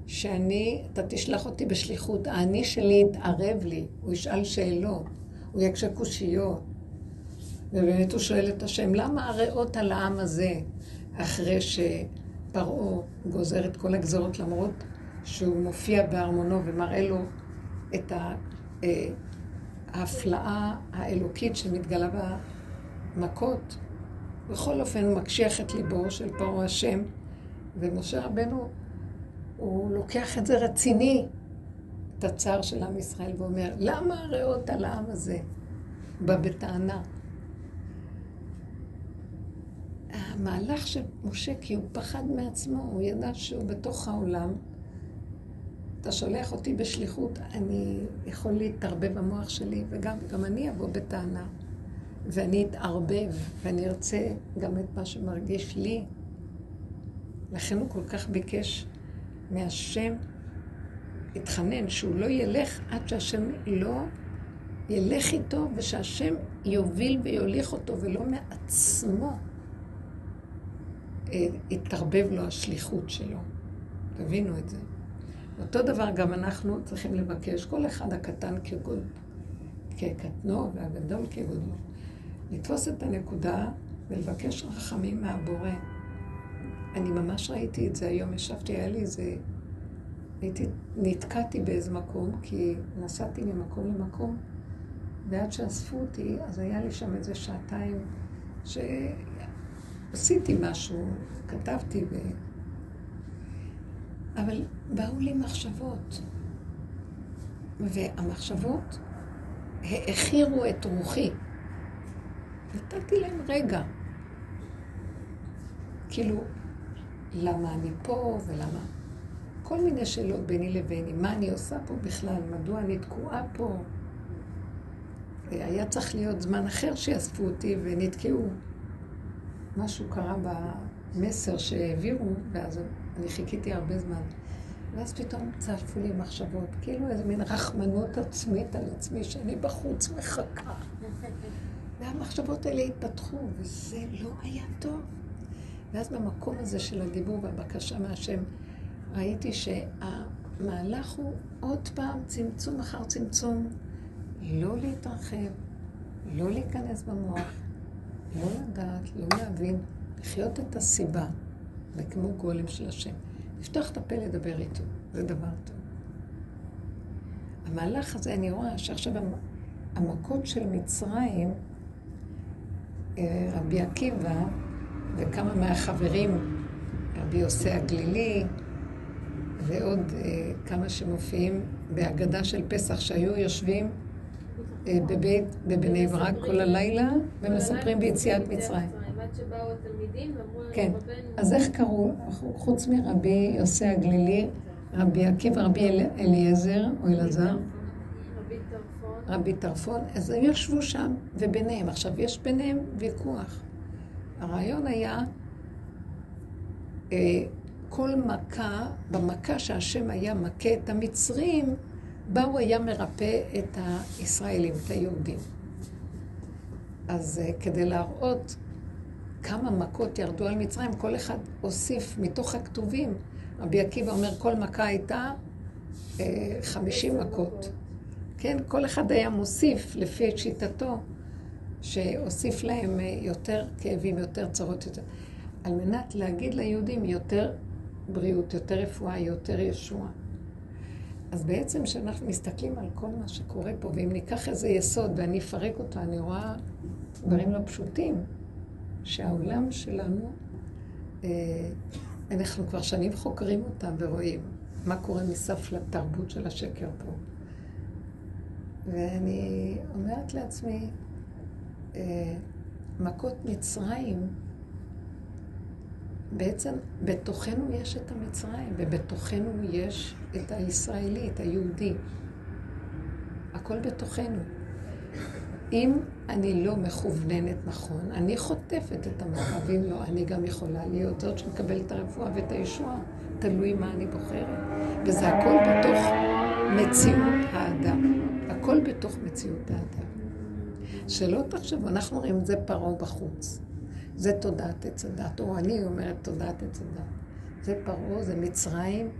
שאני, אתה תשלח אותי בשליחות, האני שלי יתערב לי, הוא ישאל שאלות, הוא יקשה קושיות. ובאמת הוא שואל את השם, למה הריאות על העם הזה, אחרי שפרעה גוזר את כל הגזרות, למרות שהוא מופיע בארמונו ומראה לו את אה, ההפלאה האלוקית שמתגלה במכות. בכל אופן הוא מקשיח את ליבו של פרעה השם, ומשה רבנו הוא לוקח את זה רציני, את הצער של עם ישראל, ואומר, למה הריאות על העם הזה? בא בטענה. המהלך של משה, כי הוא פחד מעצמו, הוא ידע שהוא בתוך העולם. אתה שולח אותי בשליחות, אני יכול להתערבב במוח שלי, וגם אני אבוא בטענה. ואני אתערבב, ואני ארצה גם את מה שמרגיש לי. לכן הוא כל כך ביקש מהשם התחנן שהוא לא ילך עד שהשם לא ילך איתו ושהשם יוביל ויוליך אותו ולא מעצמו אה, יתערבב לו השליחות שלו. תבינו את זה. אותו דבר גם אנחנו צריכים לבקש, כל אחד הקטן כגוד, כקטנו והגדול כגודלו, לתפוס את הנקודה ולבקש רחמים מהבורא. אני ממש ראיתי את זה היום, ישבתי, היה לי איזה... הייתי, נתקעתי באיזה מקום, כי נסעתי ממקום למקום, ועד שאספו אותי, אז היה לי שם איזה שעתיים שעשיתי משהו, כתבתי, ו... אבל באו לי מחשבות, והמחשבות העכירו את רוחי. נתתי להם רגע. כאילו, למה אני פה ולמה... כל מיני שאלות ביני לביני, מה אני עושה פה בכלל, מדוע אני תקועה פה. היה צריך להיות זמן אחר שיאספו אותי ונתקעו. משהו קרה במסר שהעבירו, ואז אני חיכיתי הרבה זמן. ואז פתאום צפו לי מחשבות, כאילו איזה מין רחמנות עצמית על עצמי, שאני בחוץ מחכה. והמחשבות האלה התפתחו, וזה לא היה טוב. ואז במקום הזה של הדיבור והבקשה מהשם, ראיתי שהמהלך הוא עוד פעם צמצום אחר צמצום, לא להתרחב, לא להיכנס במוח, לא לדעת, לא להבין, לחיות את הסיבה, וכמו גולם של השם. לפתוח את הפה לדבר איתו, זה דבר טוב. המהלך הזה, אני רואה שעכשיו המכות של מצרים, אה, רבי עקיבא, וכמה מהחברים, רבי יוסי הגלילי, ועוד אה, כמה שמופיעים בהגדה של פסח, שהיו יושבים אה, בבית, בבני ברק כל הלילה, ומספרים ביציאת מצרים. כן, אז איך קראו, חוץ מרבי יוסי הגלילי, רבי עקיבא, רבי אליעזר או אלעזר? רבי טרפון, אז הם ישבו שם, וביניהם, עכשיו יש ביניהם ויכוח. הרעיון היה, אה, כל מכה, במכה שהשם היה מכה את המצרים, בה הוא היה מרפא את הישראלים, את היהודים. אז אה, כדי להראות כמה מכות ירדו על מצרים, כל אחד הוסיף מתוך הכתובים. רבי עקיבא אומר, כל מכה הייתה אה, חמישים מכות. כן, כל אחד היה מוסיף לפי שיטתו, שהוסיף להם אה, יותר כאבים, יותר צרות, יותר. על מנת להגיד ליהודים יותר בריאות, יותר רפואה, יותר ישועה. אז בעצם כשאנחנו מסתכלים על כל מה שקורה פה, ואם ניקח איזה יסוד ואני אפרק אותו, אני רואה דברים לא פשוטים, שהעולם שלנו, אה, אנחנו כבר שנים חוקרים אותם ורואים מה קורה מסף לתרבות של השקר פה. ואני אומרת לעצמי, אה, מכות מצרים, בעצם בתוכנו יש את המצרים, ובתוכנו יש את הישראלי, את היהודי. הכל בתוכנו. אם אני לא מכווננת נכון, אני חוטפת את המכה, ואם לא, אני גם יכולה להיות זאת שמקבלת את הרפואה ואת הישועה. תלוי מה אני בוחרת. וזה הכל בתוך מציאות האדם. הכל בתוך מציאות האדם. שלא תחשבו, אנחנו את זה פרעה בחוץ. זה תודעת עץ הדת, או אני אומרת תודעת עץ הדת. זה פרעה, זה מצרים,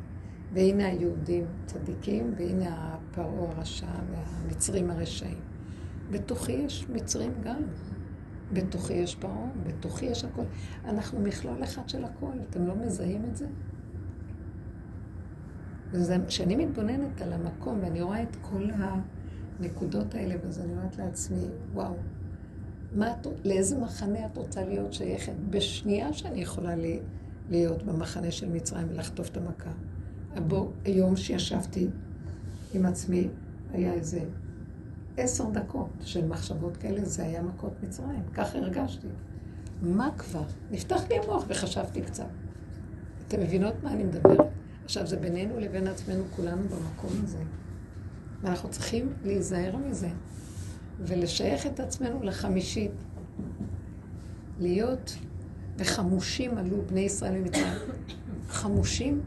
והנה היהודים צדיקים, והנה הפרעה הרשע והמצרים הרשעים. בתוכי יש מצרים גם. בתוכי יש פרעה, בתוכי יש הכל. אנחנו מכלול אחד של הכל, אתם לא מזהים את זה? וכשאני מתבוננת על המקום ואני רואה את כל הנקודות האלה, ואז אני אומרת לעצמי, וואו, מה את, לאיזה מחנה את רוצה להיות שייכת? בשנייה שאני יכולה לי, להיות במחנה של מצרים ולחטוף את המכה. הבוא, היום שישבתי עם עצמי, היה איזה עשר דקות של מחשבות כאלה, זה היה מכות מצרים. ככה הרגשתי. מה כבר? נפתח לי המוח וחשבתי קצת. אתם מבינות מה אני מדברת? עכשיו, זה בינינו לבין עצמנו, כולנו במקום הזה. ואנחנו צריכים להיזהר מזה. ולשייך את עצמנו לחמישית. להיות, וחמושים עלו בני ישראל ממצרים. חמושים,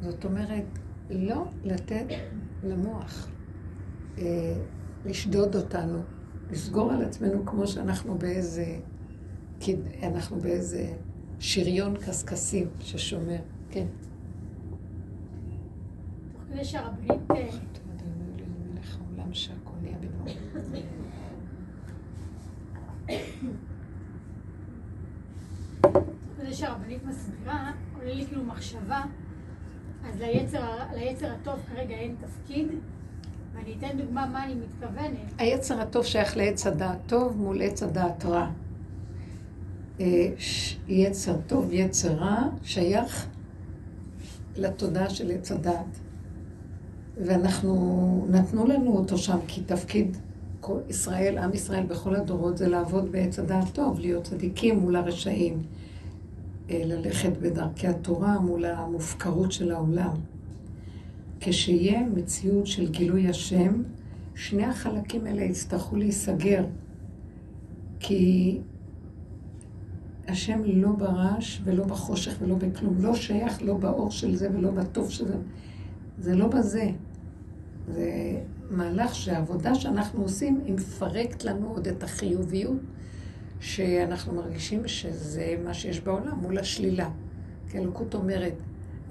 זאת אומרת, לא לתת למוח אה, לשדוד אותנו, לסגור על עצמנו כמו שאנחנו באיזה, אנחנו באיזה שריון קשקשים ששומר. כן. תוך כדי שהרבנית... אה, זה שהרבנית מסבירה, עולה לי כאילו מחשבה, אז ליצר, ליצר הטוב כרגע אין תפקיד, ואני אתן דוגמה מה אני מתכוונת. היצר הטוב שייך לעץ הדעת טוב מול עץ הדעת רע. אה, יצר טוב, יצר רע, שייך לתודעה של עץ הדעת. ואנחנו, נתנו לנו אותו שם כתפקיד כל ישראל, עם ישראל בכל הדורות, זה לעבוד בעץ הדעת טוב, להיות צדיקים מול הרשעים, אה, ללכת בדרכי התורה מול המופקרות של העולם. כשיהיה מציאות של גילוי השם, שני החלקים האלה יצטרכו להיסגר, כי השם לא ברעש ולא בחושך ולא בכלום, לא שייך לא באור של זה ולא בטוב של זה, זה לא בזה. זה מהלך שהעבודה שאנחנו עושים, היא מפרקת לנו עוד את החיוביות שאנחנו מרגישים שזה מה שיש בעולם מול השלילה. כי אלוקות אומרת,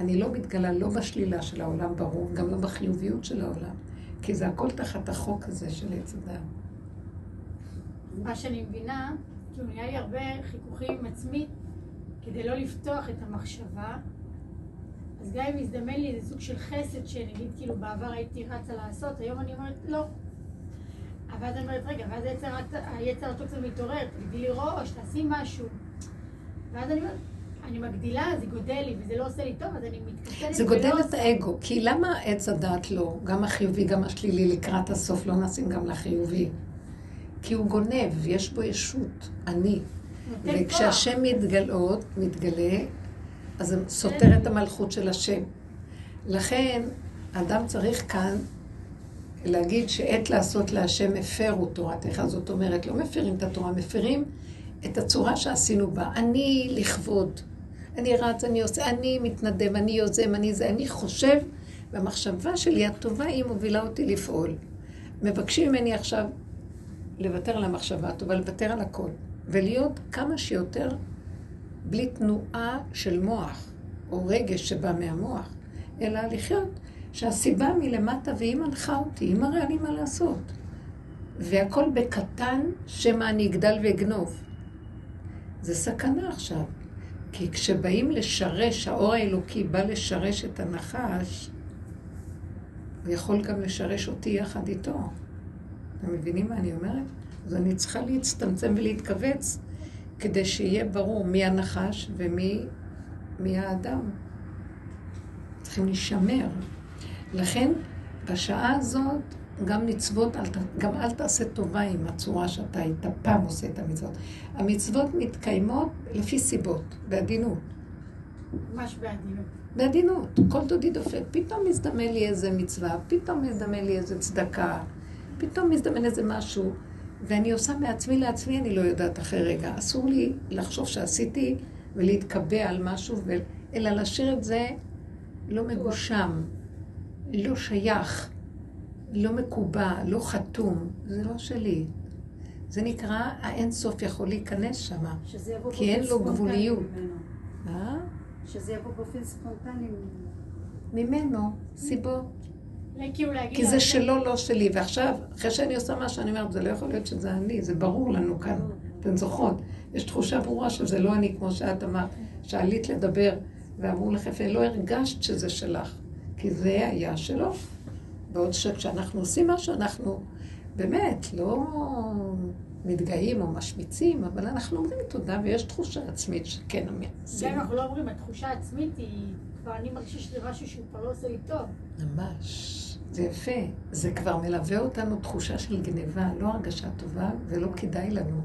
אני לא מתגלה לא בשלילה של העולם, ברור, גם לא בחיוביות של העולם, כי זה הכל תחת החוק הזה של עץ אדם. מה שאני מבינה, כאילו נהיה לי הרבה חיכוכים עם עצמי כדי לא לפתוח את המחשבה אז גם אם יזדמן לי איזה סוג של חסד שנגיד כאילו בעבר הייתי רצה לעשות, היום אני אומרת לא. אבל אז אני אומרת, רגע, ואז היצר הטוב מתעורר, תגידי לי ראש, תעשי משהו. ואז אני אומרת, אני מגדילה, זה גודל לי, וזה לא עושה לי טוב, אז אני מתקטנת זה גודל את האגו, כי למה עץ הדעת לא, גם החיובי, גם השלילי, לקראת הסוף לא נשים גם לחיובי? כי הוא גונב, יש בו ישות, אני. וכשהשם מתגלות, מתגלה, אז זה סותר את המלכות של השם. לכן, אדם צריך כאן להגיד שעת לעשות להשם הפרו תורתך. זאת אומרת, לא מפרים את התורה, מפרים את הצורה שעשינו בה. אני לכבוד. אני רץ, אני עושה, אני מתנדב, אני יוזם, אני זה, אני חושב, והמחשבה שלי הטובה היא מובילה אותי לפעול. מבקשים ממני עכשיו לוותר על המחשבה הטובה, לוותר על הכל. ולהיות כמה שיותר בלי תנועה של מוח, או רגש שבא מהמוח, אלא לחיות שהסיבה מלמטה והיא מנחה אותי, היא מראה לי מה לעשות. והכל בקטן, שמא אני אגדל ואגנוב. זה סכנה עכשיו. כי כשבאים לשרש, האור האלוקי בא לשרש את הנחש, הוא יכול גם לשרש אותי יחד איתו. אתם מבינים מה אני אומרת? אז אני צריכה להצטמצם ולהתכווץ כדי שיהיה ברור מי הנחש ומי מי האדם. צריכים להישמר. לכן, בשעה הזאת, גם מצוות, גם אל תעשה טובה עם הצורה שאתה היית פעם עושה את המצוות. המצוות מתקיימות לפי סיבות, בעדינות. ממש בעדינות. בעדינות, כל דודי דופק. פתאום מזדמן לי איזה מצווה, פתאום מזדמן לי איזה צדקה, פתאום מזדמן איזה משהו, ואני עושה מעצמי לעצמי, אני לא יודעת אחרי רגע. אסור לי לחשוב שעשיתי ולהתקבע על משהו, ו... אלא להשאיר את זה לא מגושם, לא שייך, לא מקובע, לא חתום. זה לא שלי. זה נקרא, האין סוף יכול להיכנס שם, כי אין לו גבוליות. מה? שזה יבוא באופן ספונטני ממנו, סיבות. כי זה שלו, לא שלי. ועכשיו, אחרי שאני עושה משהו, אני אומרת, זה לא יכול להיות שזה אני, זה ברור לנו כאן. אתן זוכרות? יש תחושה ברורה שזה לא אני, כמו שאת אמרת, שעלית לדבר, ואמרו לך, ולא הרגשת שזה שלך, כי זה היה שלו. בעוד שכשאנחנו עושים משהו, אנחנו באמת לא מתגאים או משמיצים, אבל אנחנו אומרים תודה, ויש תחושה עצמית שכן עשינו. גם אנחנו לא אומרים, התחושה העצמית היא, כבר אני מרגישה שזה משהו שהוא כבר לא עושה לי טוב. ממש. זה יפה. זה כבר מלווה אותנו תחושה של גניבה, לא הרגשה טובה ולא כדאי לנו.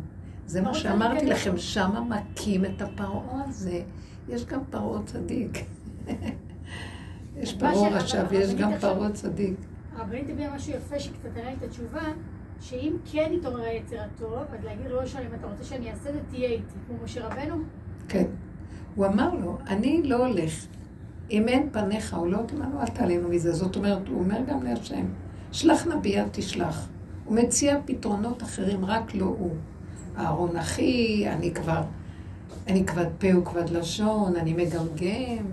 זה מה שאמרתי לכם, שמה מכים את הפרעה הזה. יש גם פרעה צדיק. *laughs* יש פרעה רשע ויש גם פרעה צדיק. הרבנית הביאה משהו יפה שקצת הראה את התשובה, שאם כן יתעורר היצר הטוב, אז להגיד לו, אם אתה רוצה שאני אעשה זה, תהיה איתי, כמו משה רבנו? כן. הוא אמר לו, אני לא הולך. אם אין פניך או לא תמנו, אל תעלינו מזה. זאת אומרת, הוא אומר גם להשם, שלח נביאה תשלח. הוא מציע פתרונות אחרים, רק לא הוא. אהרון אחי, אני כבר, אני כבד פה וכבד לשון, אני מגמגם.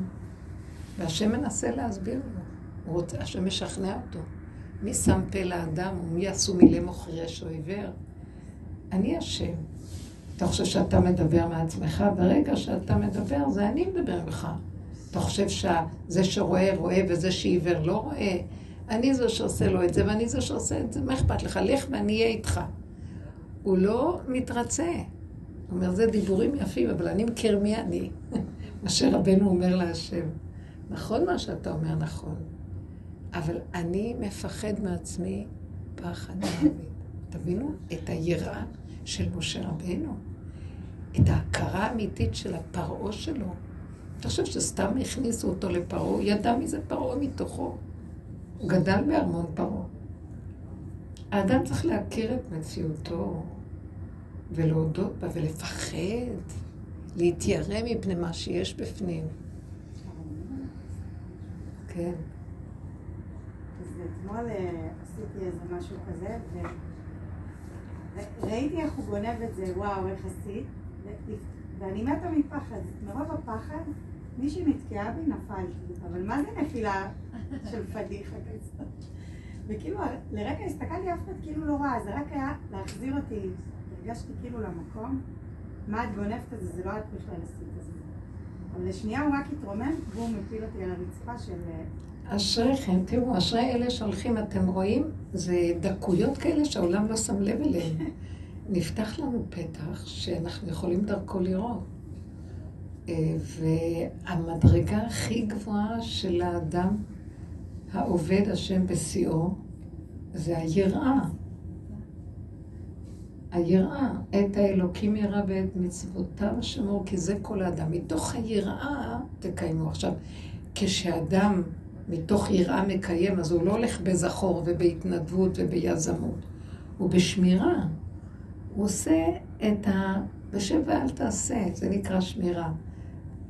והשם מנסה להסביר לו. הוא רוצה, השם משכנע אותו. מי שם פה לאדם ומי עשו מילי מוכרש או עיוור? אני השם. אתה חושב שאתה מדבר מעצמך? ברגע שאתה מדבר, זה אני מדבר ממך. אתה חושב שזה שרואה, רואה, וזה שעיוור לא רואה? אני זו שעושה לו את זה, ואני זו שעושה את זה, מה אכפת לך? לך ואני אהיה איתך. הוא לא מתרצה. הוא אומר, זה דיבורים יפים, אבל אני מכיר מי אני. *laughs* מה שרבנו אומר להשם. נכון מה שאתה אומר, נכון. אבל אני מפחד מעצמי פחד מוות. תבינו את היראה של משה רבנו, את ההכרה האמיתית של הפרעה שלו. אתה חושב שסתם הכניסו אותו לפרעה? הוא ידע מי זה פרעה מתוכו. הוא גדל בארמון פרעה. האדם צריך להכיר את מציאותו ולהודות בה ולפחד, להתיירא מפני מה שיש בפנים. כן. אז אתמול אה, עשיתי איזה משהו כזה, וראיתי איך הוא גונב את זה, וואו, איך עשית, ואני מתה מפחד. מרוב הפחד, מישהי נתקעה בי, נפלתי. אבל מה זה נפילה של פדיחה כזאת? וכאילו, לרגע הסתכלתי, אף אחד כאילו לא ראה, זה רק היה להחזיר אותי, הרגשתי כאילו למקום. מה את גונבת את זה, זה לא את בכלל עשית את זה. אבל לשנייה הוא רק התרומם, והוא מפיל אותי על הרצפה של... אה, אשריכם, תראו, אשרי אלה שהולכים, אתם רואים? זה דקויות כאלה שהעולם לא שם לב אליהן. *laughs* נפתח לנו פתח שאנחנו יכולים דרכו לראות. אה, והמדרגה הכי גבוהה של האדם העובד השם בשיאו זה היראה. היראה, את האלוקים ירא ואת מצוותיו שמור, כי זה כל האדם. מתוך היראה תקיימו. עכשיו, כשאדם מתוך יראה מקיים, אז הוא לא הולך בזכור ובהתנדבות וביזמות, הוא בשמירה. הוא עושה את ה... בשב ואל תעשה, זה נקרא שמירה.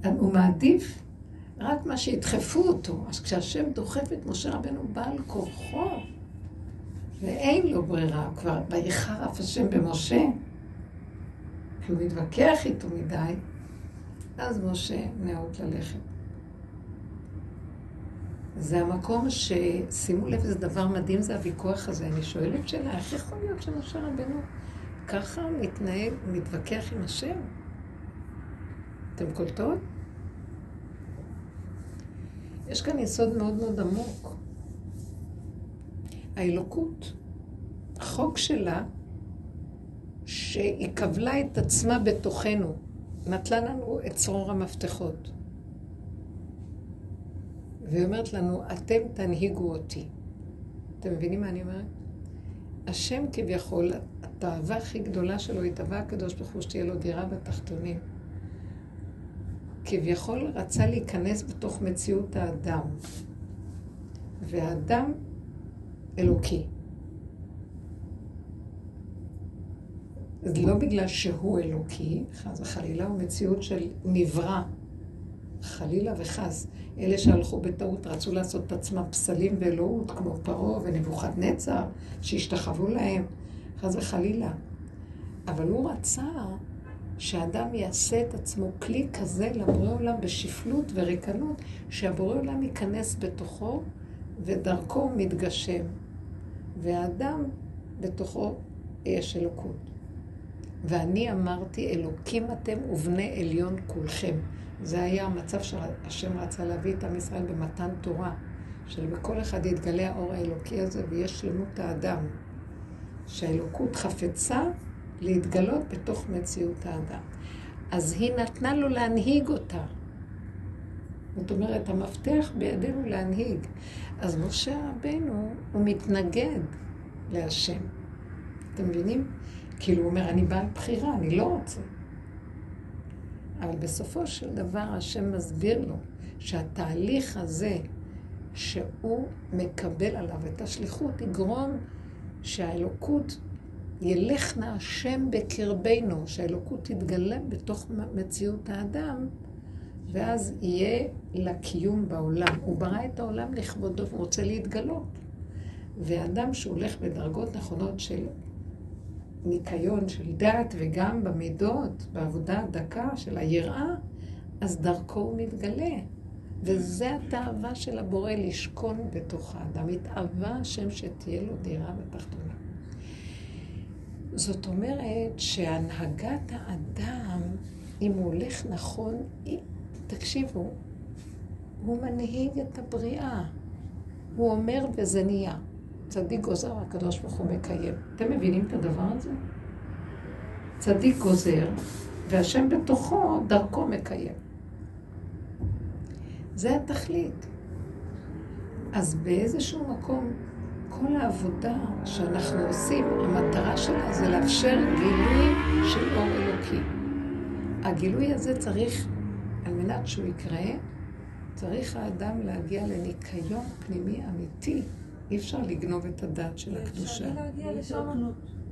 הוא מעדיף רק מה שידחפו אותו. אז כשהשם דוחף את משה רבנו בעל כוחו, ואין לו ברירה כבר, ויחר אף השם במשה, כי הוא מתווכח איתו מדי, אז משה נאות ללכת. זה המקום ששימו לב, זה דבר מדהים, זה הוויכוח הזה. אני שואלת שאלה, איך יכול להיות שמשה רבנו ככה מתנהל, מתווכח עם השם? אתם קולטות? יש כאן יסוד מאוד מאוד עמוק. האלוקות, החוק שלה, שהיא קבלה את עצמה בתוכנו, נטלה לנו את צרור המפתחות. והיא אומרת לנו, אתם תנהיגו אותי. אתם מבינים מה אני אומרת? השם כביכול, התאווה הכי גדולה שלו היא תאווה הקדוש ברוך הוא שתהיה לו דירה בתחתונים. כביכול רצה להיכנס בתוך מציאות האדם. והאדם אלוקי. זה לא בגלל שהוא אלוקי, חס וחלילה, הוא מציאות של נברא. חלילה וחס. אלה שהלכו בטעות רצו לעשות את עצמם פסלים באלוהות, כמו פרעה ונבוכדנצר, שהשתחוו להם, חס וחלילה. אבל הוא רצה שאדם יעשה את עצמו כלי כזה לבורא עולם בשפלות וריקנות, שהבורא עולם ייכנס בתוכו ודרכו מתגשם. והאדם בתוכו יש אלוקות. ואני אמרתי, אלוקים אתם ובני עליון כולכם. זה היה המצב שהשם רצה להביא את עם ישראל במתן תורה, שבכל אחד יתגלה האור האלוקי הזה ויש שלמות האדם. שהאלוקות חפצה להתגלות בתוך מציאות האדם. אז היא נתנה לו להנהיג אותה. זאת אומרת, המפתח בידינו להנהיג. אז משה רבנו, הוא מתנגד להשם. אתם מבינים? כאילו הוא אומר, אני בעל בחירה, אני לא רוצה. אבל בסופו של דבר השם מסביר לו שהתהליך הזה שהוא מקבל עליו את השליחות יגרום שהאלוקות ילכנה השם בקרבנו, שהאלוקות תתגלה בתוך מציאות האדם, ואז יהיה לה קיום בעולם. הוא ברא את העולם לכבודו והוא רוצה להתגלות. ואדם שהולך בדרגות נכונות של ניקיון, של דת, וגם במידות, בעבודה הדקה של היראה, אז דרכו הוא מתגלה. וזה התאווה של הבורא לשכון בתוך האדם. התאווה השם שתהיה לו דירה בתחתונה. זאת אומרת שהנהגת האדם, אם הוא הולך נכון, תקשיבו, הוא מנהיג את הבריאה. הוא אומר וזה נהיה. צדיק גוזר, הקדוש ברוך הוא מקיים. אתם מבינים את הדבר הזה? צדיק גוזר, והשם בתוכו, דרכו מקיים. זה התכלית. אז באיזשהו מקום, כל העבודה שאנחנו עושים, המטרה שלה זה לאפשר גילוי של אור אלוקי. הגילוי הזה צריך, על מנת שהוא יקרה, צריך האדם להגיע לניקיון פנימי אמיתי. אי אפשר לגנוב את הדת של הקדושה. אפשרי להגיע לשם.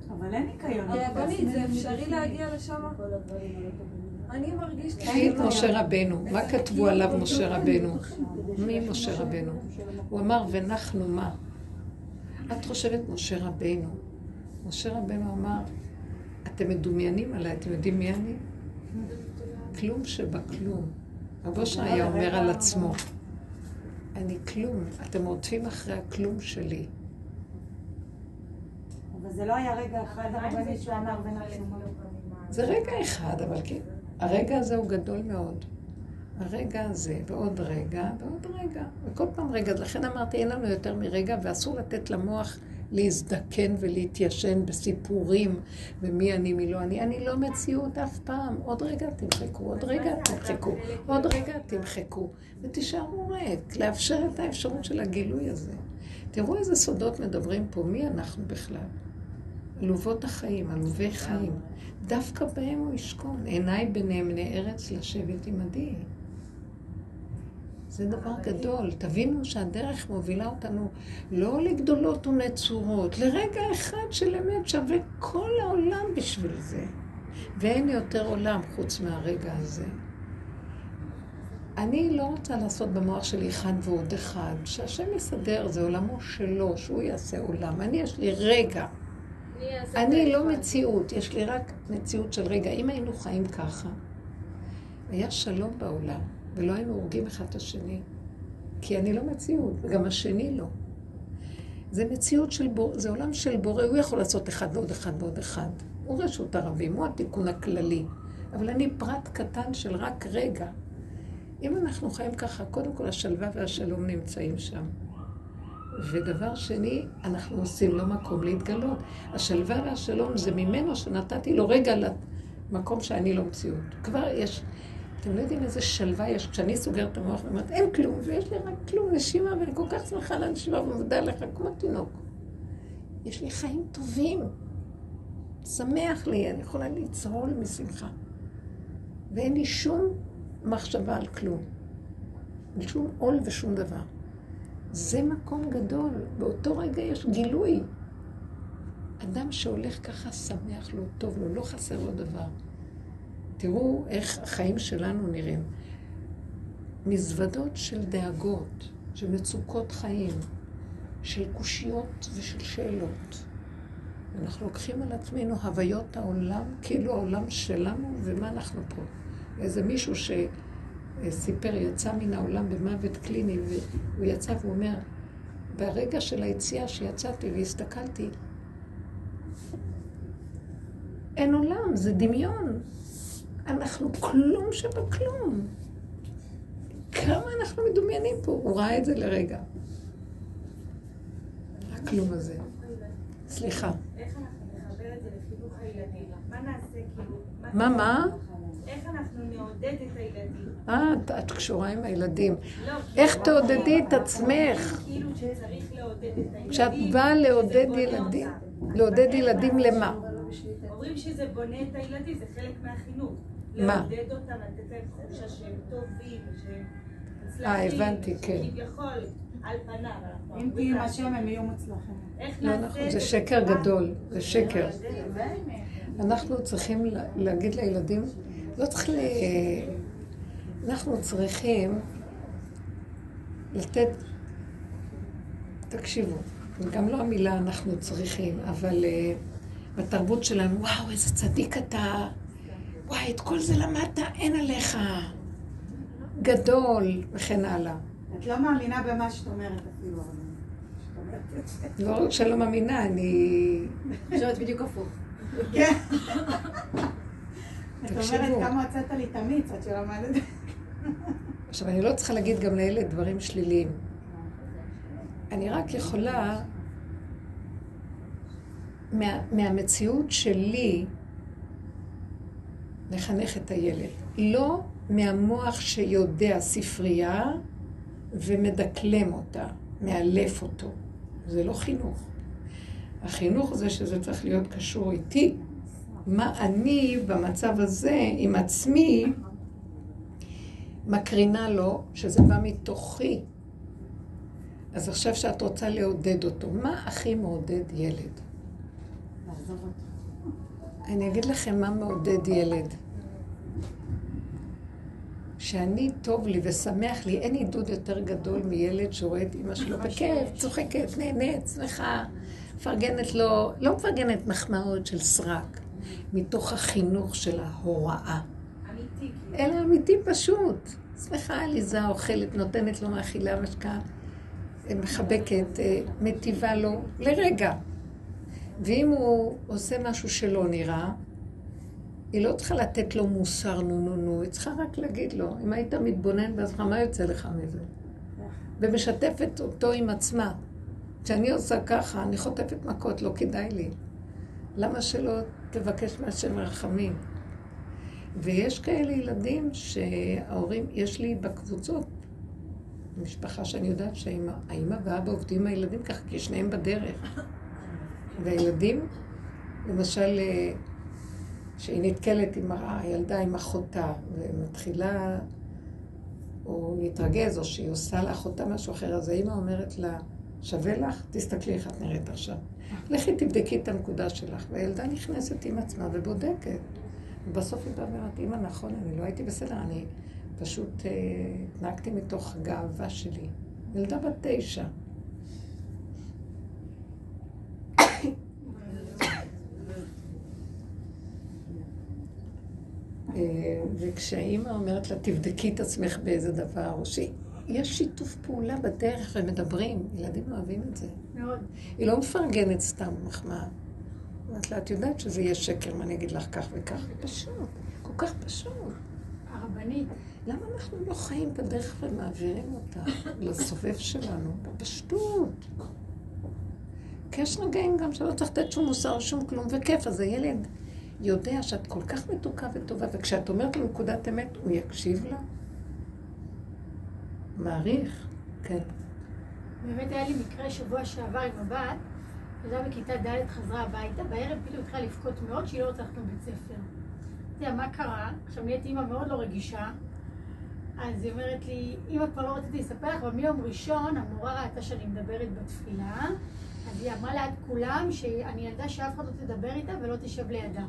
אבל אין ניקיון. דרקונית, זה אפשרי להגיע לשם? אני מרגיש... קחי את משה רבנו, מה כתבו עליו משה רבנו? מי משה רבנו? הוא אמר, ונחנו מה? את חושבת משה רבנו. משה רבנו אמר, אתם מדומיינים עליי, אתם יודעים מי אני? כלום שבכלום. רב אושר היה אומר על עצמו, אני כלום, אתם רודפים אחרי הכלום שלי. אבל זה לא היה רגע אחד הרבנית שהוא אמר ונחנו מה. זה רגע אחד, אבל כן, הרגע הזה הוא גדול מאוד. הרגע הזה, ועוד רגע, ועוד רגע, וכל פעם רגע. לכן אמרתי, אין לנו יותר מרגע, ואסור לתת למוח להזדקן ולהתיישן בסיפורים, ומי אני, מי לא אני. אני לא מציאות אף פעם. עוד רגע תמחקו, עוד רגע תמחקו, עוד רגע תמחקו, ותישארו ריק, לאפשר את האפשרות של הגילוי הזה. תראו איזה סודות מדברים פה, מי אנחנו בכלל? עלובות החיים, עלובי חיים. דווקא בהם הוא ישכון. עיניי בנאמני ארץ לשבת עמדי. זה דבר גדול. תבינו שהדרך מובילה אותנו לא לגדולות ונצורות, לרגע אחד של אמת שווה כל העולם בשביל זה. ואין יותר עולם חוץ מהרגע הזה. אני לא רוצה לעשות במוח שלי אחד ועוד אחד, שהשם יסדר, זה עולמו שלו, שהוא יעשה עולם. אני, יש לי רגע. אני לא. מציאות, יש לי רק מציאות של רגע. אם היינו חיים ככה, היה שלום בעולם, ולא היינו הורגים אחד את השני. כי אני לא מציאות, וגם השני לא. זה מציאות של בור, זה עולם של בורא, הוא יכול לעשות אחד ועוד אחד ועוד אחד. הוא רשות הרבים, הוא התיקון הכללי. אבל אני פרט קטן של רק רגע. אם אנחנו חיים ככה, קודם כל השלווה והשלום נמצאים שם. ודבר שני, אנחנו עושים לו מקום להתגלות. השלווה והשלום זה ממנו שנתתי לו רגע למקום שאני לא מציאות. כבר יש, אתם לא יודעים איזה שלווה יש. כשאני סוגרת את המוח ואומרת, אין כלום, ויש לי רק כלום, נשימה, ואני כל כך שמחה על הנשימה ומודה עליך כמו תינוק. יש לי חיים טובים. שמח לי, אני יכולה לצהול משמחה. ואין לי שום מחשבה על כלום. שום עול ושום דבר. זה מקום גדול, באותו רגע יש גילוי. אדם שהולך ככה שמח לו, טוב לו, לא חסר לו דבר. תראו איך החיים שלנו נראים. מזוודות של דאגות, של מצוקות חיים, של קושיות ושל שאלות. אנחנו לוקחים על עצמנו הוויות העולם, כאילו העולם שלנו, ומה אנחנו פה. איזה מישהו שסיפר, יצא מן העולם במוות קליני, והוא יצא והוא אומר, ברגע של היציאה שיצאתי והסתכלתי, אין עולם, זה דמיון. אנחנו כלום שבכלום. כמה אנחנו מדומיינים פה. הוא ראה את זה לרגע. הכלום הזה. סליחה. איך אנחנו נחבר את זה לחינוך הילדים? מה נעשה כאילו? מה, מה? איך אנחנו נעודד את הילדים? אה, את- קשורה עם הילדים. לא, איך כי- תעודדי את עצמך? כאילו שצריך לעודד את הילדים. כשאת באה לעודד ילדים. לעודד ילדים למה? אומרים שזה בונה את הילדים, זה חלק מהחינוך. מה? לעודד אותם, לתת להם תחושה שהם טובים, שהם מוצלחים. אה, הבנתי, כן. כביכול, על פניו. אם תהיי עם. השם הם יהיו מוצלחים. לא נכון, זה שקר גדול, זה שקר. אנחנו צריכים לה- להגיד לילדים, לא צריך ל... אנחנו צריכים לתת, תקשיבו, גם לא המילה אנחנו צריכים, אבל uh, בתרבות שלנו, וואו, איזה צדיק אתה, וואי, את כל זה למדת, אין עליך, גדול, וכן הלאה. את לא מאמינה במה שאת אומרת אפילו. אבל- שאת אומרת את זה. לא רק שלא מאמינה, אני... חושבת בדיוק הפוך. כן. את. אומרת כמה הוצאת לי את המיץ עד שלמדת. עכשיו, אני לא צריכה להגיד גם לאלה דברים שליליים. אני רק יכולה, מה, מהמציאות שלי, לחנך את הילד. לא מהמוח שיודע ספרייה ומדקלם אותה, מאלף אותו. זה לא חינוך. החינוך זה שזה צריך להיות קשור איתי. מה אני במצב הזה עם עצמי מקרינה לו, שזה בא מתוכי. אז עכשיו שאת רוצה לעודד אותו, מה הכי מעודד ילד? לעזוב אותו. אני אגיד לכם מה מעודד ילד. שאני טוב לי ושמח לי, אין עידוד יותר גדול מילד שרואה את אמא שלו בכיף, צוחקת, נהנית, שמחה, מפרגנת לו, לא מפרגנת מחמאות של סרק, מתוך החינוך של ההוראה. אמיתי, כאילו. אלא אמיתי פשוט. שמחה, עליזה, אוכלת, נותנת לו מאכילה משקה, מחבקת, אה, מטיבה לו, לרגע. ואם הוא עושה משהו שלא נראה, היא לא צריכה לתת לו מוסר נו נו נו, היא צריכה רק להגיד לו, אם היית מתבונן בעצמך, מה יוצא לך מזה? ומשתפת אותו עם עצמה. כשאני עושה ככה, אני חוטפת מכות, לא כדאי לי. למה שלא תבקש מהשם רחמים? ויש כאלה ילדים שההורים, יש לי בקבוצות, משפחה שאני יודעת שהאימא והאבא עובדים עם הילדים ככה, כי שניהם בדרך. והילדים, למשל, אה, שהיא נתקלת עם הילדה, עם אחותה, ומתחילה, או להתרגז, או שהיא עושה לאחותה משהו אחר, אז האימא אומרת לה, שווה לך? תסתכלי איך את נראית עכשיו. לכי תבדקי את הנקודה שלך. והילדה נכנסת עם עצמה ובודקת. ובסוף היא באה ואומרת, אמא, נכון, אני לא הייתי בסדר, אני פשוט אה, התנהגתי מתוך הגאווה שלי. ילדה בת תשע. כשהאימא אומרת לה, תבדקי את עצמך באיזה דבר, או שיש שיתוף פעולה בדרך ומדברים, ילדים אוהבים את זה. מאוד. היא לא מפרגנת סתם מחמאה. אומרת לה, את יודעת שזה יהיה שקר, מה אני אגיד לך כך וכך? פשוט, כל כך פשוט. הרבנית, למה אנחנו לא חיים את הדרך ומעבירים אותה *laughs* לסובב שלנו? בפשטות. כי יש רגעים גם שלא צריך לתת שום מוסר, שום כלום, וכיף. אז הילד יודע שאת כל כך מתוקה וטובה, וכשאת אומרת לו נקודת אמת, הוא יקשיב לה. מעריך, כן. באמת היה לי מקרה שבוע שעבר עם הבת, ילדה בכיתה ד' חזרה הביתה, בערב פתאום התחילה לבכות מאוד שהיא לא רוצה ללכת לבית ספר. אתה יודע, מה קרה? עכשיו נהייתי אימא מאוד לא רגישה, אז היא אומרת לי, אמא כבר לא רציתי לספר לך, אבל מיום ראשון המורה ראתה שאני מדברת בתפילה, אז היא אמרה ליד כולם שאני ילדה שאף אחד לא תדבר איתה ולא תשב לידה.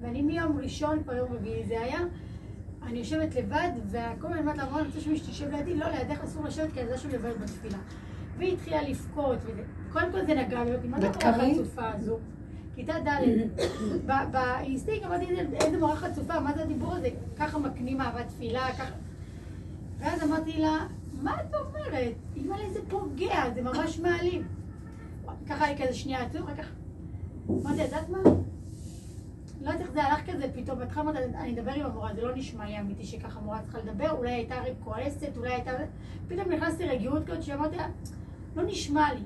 ואני מיום ראשון, כבר יום רביעי זה היה, אני יושבת לבד, וכל הזמן אומרת לה, אני רוצה שמישהו תשב לידי, לא, לידך אסור לשבת, כי הילדה שלי מדברת בתפילה. והיא התחילה לבכות, וקודם כל זה נגע לי, מה זה היא? החצופה הזו? כיתה ד', באינסטינקט אמרתי, "איזה- מורה חצופה, מה זה הדיבור הזה? ככה מקנים אהבת תפילה, ככה... ואז אמרתי לה, מה את אומרת? אימא'לה זה פוגע, זה ממש מעליב. ככה היה לי כזה שנייה עצוב, אחר כך אמרתי, את יודעת מה? זה הלך כזה פתאום, בהתחלה אמרתי, אני אדבר עם המורה, זה לא נשמע לי אמיתי שככה מורה צריכה לדבר, אולי הייתה כועסת, אולי הייתה... פתאום נכנסתי רגיעות כזאת שאמרתי לה, לא נשמע לי.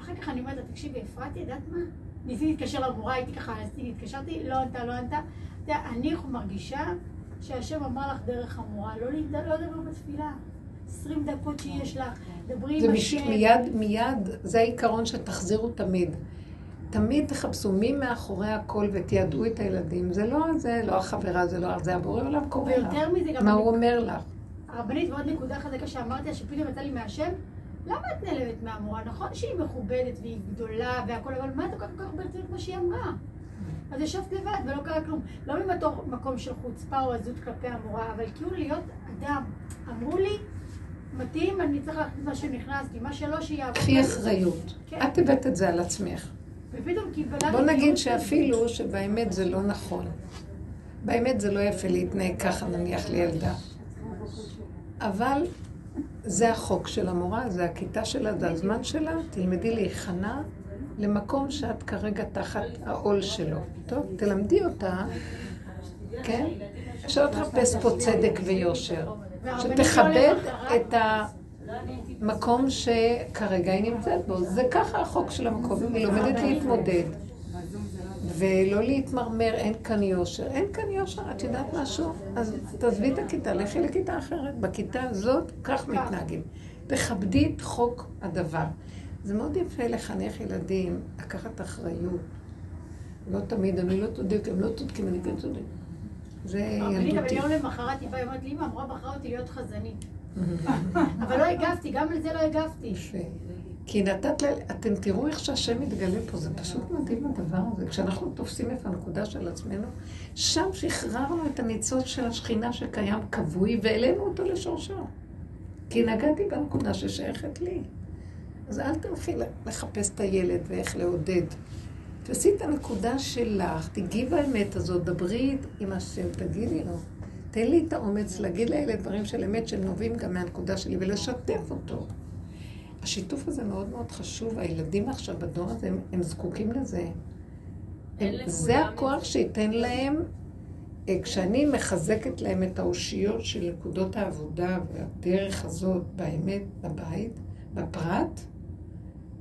אחר כך אני אומרת לה, תקשיבי, אפרתי, יודעת מה? ניסיתי להתקשר למורה, הייתי ככה, התקשרתי, לא ענתה, לא ענתה. אני מרגישה שהשם אמר לך דרך המורה, לא לא לדבר בתפילה. 20 דקות שיש לך, דברי זה עם. השם. מיד, מיד, זה העיקרון שתחזירו תמיד. תמיד תחפשו מי מאחורי הכל ותיידעו את הילדים. זה לא זה, לא החברה, זה לא זה, הבורא עולם קורא לך. ויותר מזה, גם מה הוא אומר לך? הרבנית, ועוד נקודה חזקה שאמרתי שפתאום יצא לי מהשם, למה את נעלבת מהמורה? נכון שהיא מכובדת והיא גדולה והכל, אבל מה את לוקחת כל כך ברצינות כמו שהיא אמרה? אז ישבת לבד ולא קרה כלום. לא ממתוך מקום של חוצפה או עזות כלפי המורה, אבל כאילו להיות אדם. אמרו לי, מתאים, אני צריך להכניס מה שנכנס לי, מה שלא שיעבור. קחי אחריות. כן. את הבאת את זה על עצמך. ופתאום קיבלה... בוא נגיד. שאפילו שבאמת זה לא נכון. באמת זה לא יפה להתנהג ככה נניח לילדה. אבל זה החוק של המורה, זה הכיתה שלה, זה הזמן שלה, תלמדי להיכנע למקום שאת כרגע תחת העול שלו. טוב, תלמדי אותה, כן? שלא תחפש פה צדק ויושר. שתכבד את המקום שכרגע היא נמצאת בו. זה ככה החוק של המקום, היא לומדת להתמודד. ולא להתמרמר, אין כאן יושר. אין כאן יושר, את יודעת משהו? אז תעזבי את הכיתה, לכי לכיתה אחרת. בכיתה הזאת, כך מתנהגים. תכבדי את חוק הדבר. זה מאוד יפה לחנך ילדים, לקחת אחריות. לא תמיד, אני לא צודק, הם לא צודקים, אני כן צודק. זה הרבנית, אבל ילדותי. יום למחרת היא באה, היא אומרת לי, אמא, המורה בחרה אותי להיות חזנית. אבל לא הגבתי, גם לזה לא הגבתי. כי נתת ל... אתם תראו איך שהשם מתגלה פה, זה פשוט מדהים הדבר הזה. כשאנחנו תופסים את הנקודה של עצמנו, שם שחררנו את הניצוץ של השכינה שקיים כבוי, והעלינו אותו לשורשו. כי נגעתי בנקודה ששייכת לי. אז אל תלכי לחפש את הילד ואיך לעודד. תעשי את הנקודה שלך, תגיעי באמת הזאת, דברי עם השם, תגידי לו. תן לי את האומץ להגיד לילד דברים של אמת שנובעים גם מהנקודה שלי ולשתף אותו. השיתוף הזה מאוד מאוד חשוב, הילדים עכשיו בדור הזה, הם, הם זקוקים לזה. הם, זה הכוח שייתן להם, אה, כשאני מחזקת להם את האושיות של נקודות העבודה והדרך הזאת באמת בבית, בפרט,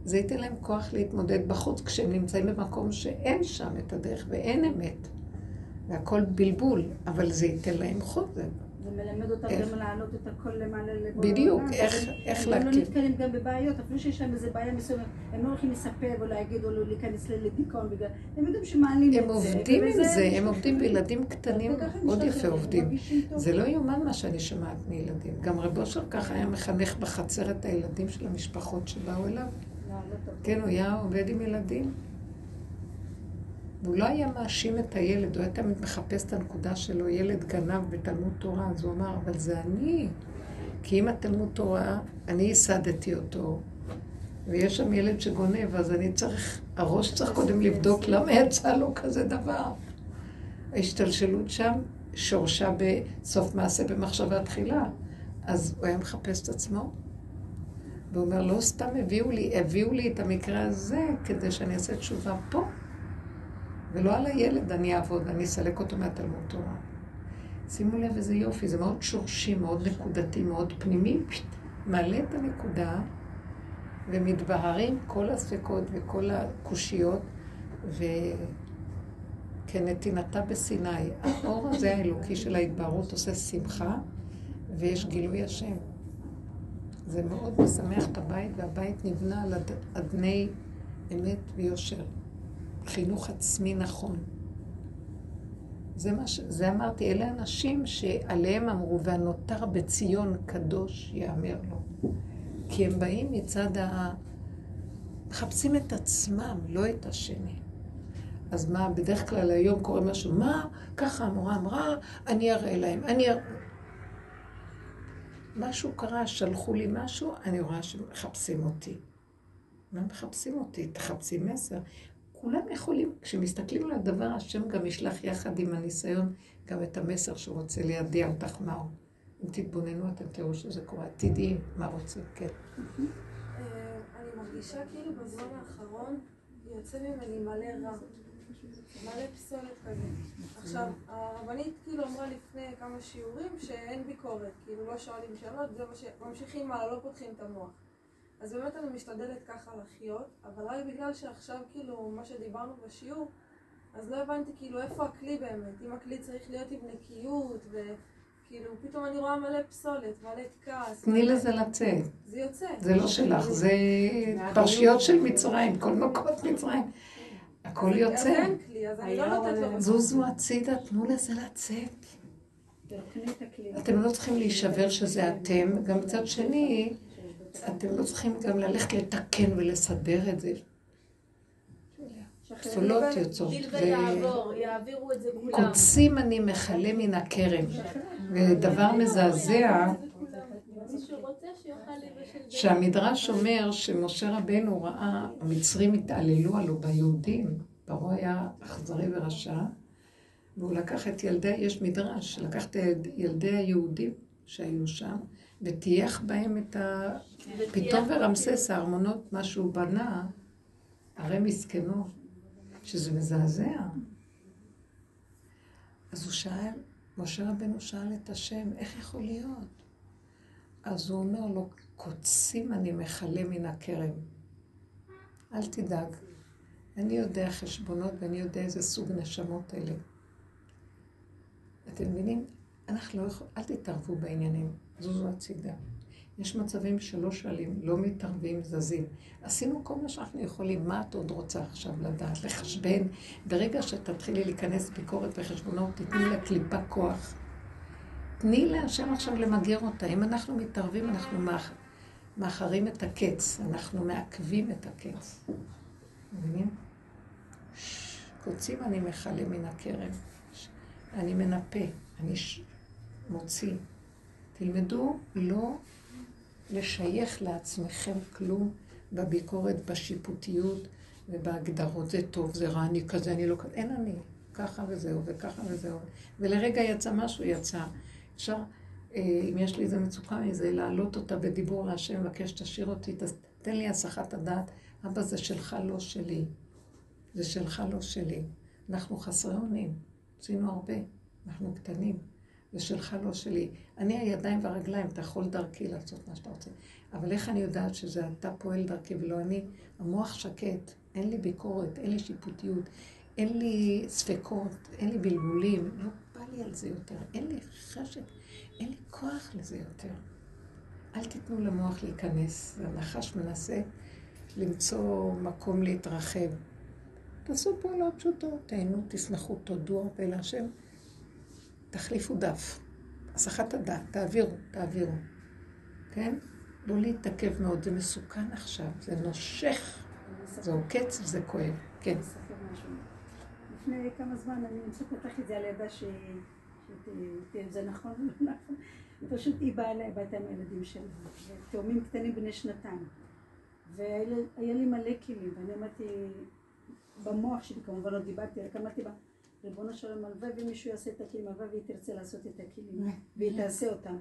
זה ייתן להם כוח להתמודד בחוץ כשהם נמצאים במקום שאין שם את הדרך ואין אמת. והכל בלבול, אבל זה ייתן להם חוזק. זה מלמד אותם? גם להעלות את הכל למעלה לבורא בדיוק, איך- איך הם לא. נתקלים גם בבעיות, אפילו שיש להם איזה בעיה מסוימת, הם לא הולכים לספר או להגיד או להיכנס לדיכאון בגלל, הם יודעים שמעלים את זה. הם עובדים עם זה, הם. עובדים בילדים קטנים, מאוד יפה עובדים. זה לא יאומן מה שאני שומעת מילדים. גם רב אושר ככה היה מחנך בחצר את הילדים של המשפחות שבאו אליו. לא, לא. כן, הוא היה עובד עם ילדים. והוא לא היה מאשים את הילד, הוא היה תמיד מחפש את הנקודה שלו, ילד גנב בתלמוד תורה, אז הוא אמר, אבל זה אני. כי אם התלמוד תורה, אני ייסדתי אותו, ויש שם ילד שגונב, אז אני צריך, הראש צריך קודם לבדוק למה יצא לו כזה דבר. ההשתלשלות שם, שורשה בסוף מעשה במחשבה תחילה. אז הוא היה מחפש את עצמו, והוא אומר, לא סתם הביאו לי, הביאו לי את המקרה הזה כדי שאני אעשה תשובה פה, ולא על הילד אני אעבוד, אני אסלק אותו מהתלמוד תורה. שימו לב איזה יופי, זה מאוד שורשי, מאוד נקודתי, מאוד פנימי, מעלה את הנקודה, ומתבהרים כל הספקות וכל הקושיות, וכנתינתה בסיני. האור הזה האלוקי של ההתבהרות עושה שמחה, ויש גילוי השם. זה מאוד משמח את הבית, והבית נבנה על אדני אמת ויושר. חינוך עצמי נכון. זה מה ש... זה אמרתי, אלה אנשים שעליהם אמרו, והנותר בציון קדוש יאמר לו. כי הם באים מצד ה... מחפשים את עצמם, לא את השני. אז מה, בדרך כלל היום קורה משהו, מה, ככה המורה אמרה, אני אראה להם, אני אראה... משהו קרה, שלחו לי משהו, אני רואה שמחפשים אותי. מה מחפשים אותי? תחפשי מסר. כולם יכולים, כשמסתכלים על הדבר, השם גם ישלח יחד עם הניסיון גם את המסר שהוא רוצה לידיע אותך מהו. אם תתבוננו, אתם תראו שזה קורה. תדעי מה רוצים, כן. אה, אני מרגישה כאילו בזמן האחרון יוצא ממני מלא רע. מלא פסולת כזה. עכשיו, הרבנית כאילו אמרה לפני כמה שיעורים שאין ביקורת, כאילו לא שואלים שאלות, זה מה שממשיכים הלאה, לא פותחים את המוח. אז באמת אני משתדלת ככה לחיות, אבל רק בגלל שעכשיו כאילו מה שדיברנו בשיעור, אז לא הבנתי כאילו איפה הכלי באמת, אם הכלי צריך להיות עם נקיות, וכאילו פתאום אני רואה מלא פסולת, מלא כעס. תני לזה לצאת. זה יוצא. זה לא שלך, זה פרשיות של מצרים, כל מכות מצרים. הכל יוצא. לא זוזו הצידה, תנו לזה לצאת. אתם לא צריכים להישבר שזה אתם, גם מצד שני, אתם לא צריכים גם ללכת לתקן ולסדר את זה. פסולות יוצאות. קוצים אני מכלה מן הכרם. ודבר מזעזע, שהמדרש אומר שמשה רבנו ראה, המצרים התעללו עלו ביהודים, פרעה היה אכזרי ורשע, והוא לקח את ילדי, יש מדרש, לקח את ילדי היהודים שהיו שם, וטייח בהם את ה... פתאום ורמסס הארמונות, מה שהוא בנה, הרי מסכנו, שזה מזעזע. אז הוא שאל, משה רבנו שאל את השם, איך יכול להיות? אז הוא אומר לו, קוצים אני מכלה מן הכרם. אל תדאג, אני יודע חשבונות ואני יודע איזה סוג נשמות אלה. אתם מבינים? אנחנו לא יכולים, אל תתערבו בעניינים, זוזו הצידה. יש מצבים שלא שואלים, לא מתערבים, זזים. עשינו כל מה שאנחנו יכולים, מה את עוד רוצה עכשיו לדעת? לחשבן. ברגע שתתחילי להיכנס ביקורת וחשבונות, תתני לקליפה כוח. תני להשם עכשיו למגר אותה. אם אנחנו מתערבים, אנחנו מאחרים את הקץ, אנחנו מעכבים את הקץ. מבינים? קוצים אני מכלה מן הכרם. אני מנפה, אני מוציא. תלמדו לא לשייך לעצמכם כלום בביקורת, בשיפוטיות ובהגדרות. זה טוב, זה רע, אני כזה, אני לא כזה. אין אני. ככה וזהו, וככה וזהו. ולרגע יצא משהו, יצא. אפשר, אה, אם יש לי איזה מצוקה מזה, להעלות אותה בדיבור להשם, מבקש, תשאיר אותי, תן לי הסחת הדעת. אבא, זה שלך, לא שלי. זה שלך, לא שלי. אנחנו חסרי אונים. עשינו הרבה. אנחנו קטנים. זה שלך, לא שלי. אני הידיים והרגליים, אתה יכול דרכי לעשות מה שאתה רוצה. אבל איך אני יודעת שזה אתה פועל דרכי ולא אני? המוח שקט, אין לי ביקורת, אין לי שיפוטיות, אין לי ספקות, אין לי בלבולים, לא בא לי על זה יותר, אין לי חשק, אין לי כוח לזה יותר. אל תיתנו למוח להיכנס, הנחש מנסה למצוא מקום להתרחב. תעשו פעולות פשוטות, תהנו, תשמחו, תודו הרבה להשם. תחליפו דף. הסחת הדעת, תעבירו, תעבירו. כן? לא להתעכב מאוד, זה מסוכן עכשיו, זה נושך, זה עוקץ וזה כואב. כן. לפני כמה זמן אני פתחתי את זה על ידה ש... זה נכון *laughs* או לא נכון. פשוט היא באה אליי הביתה עם הילדים שלה, תאומים קטנים בני שנתיים. והיה לי מלא כלים, ואני אמרתי, במוח שלי כמובן לא דיברתי, רק אמרתי בה, ריבונו של עולם, הלוואי ומישהו יעשה את הכלים, הלוואי והיא תרצה לעשות את הכלים, והיא תעשה אותם.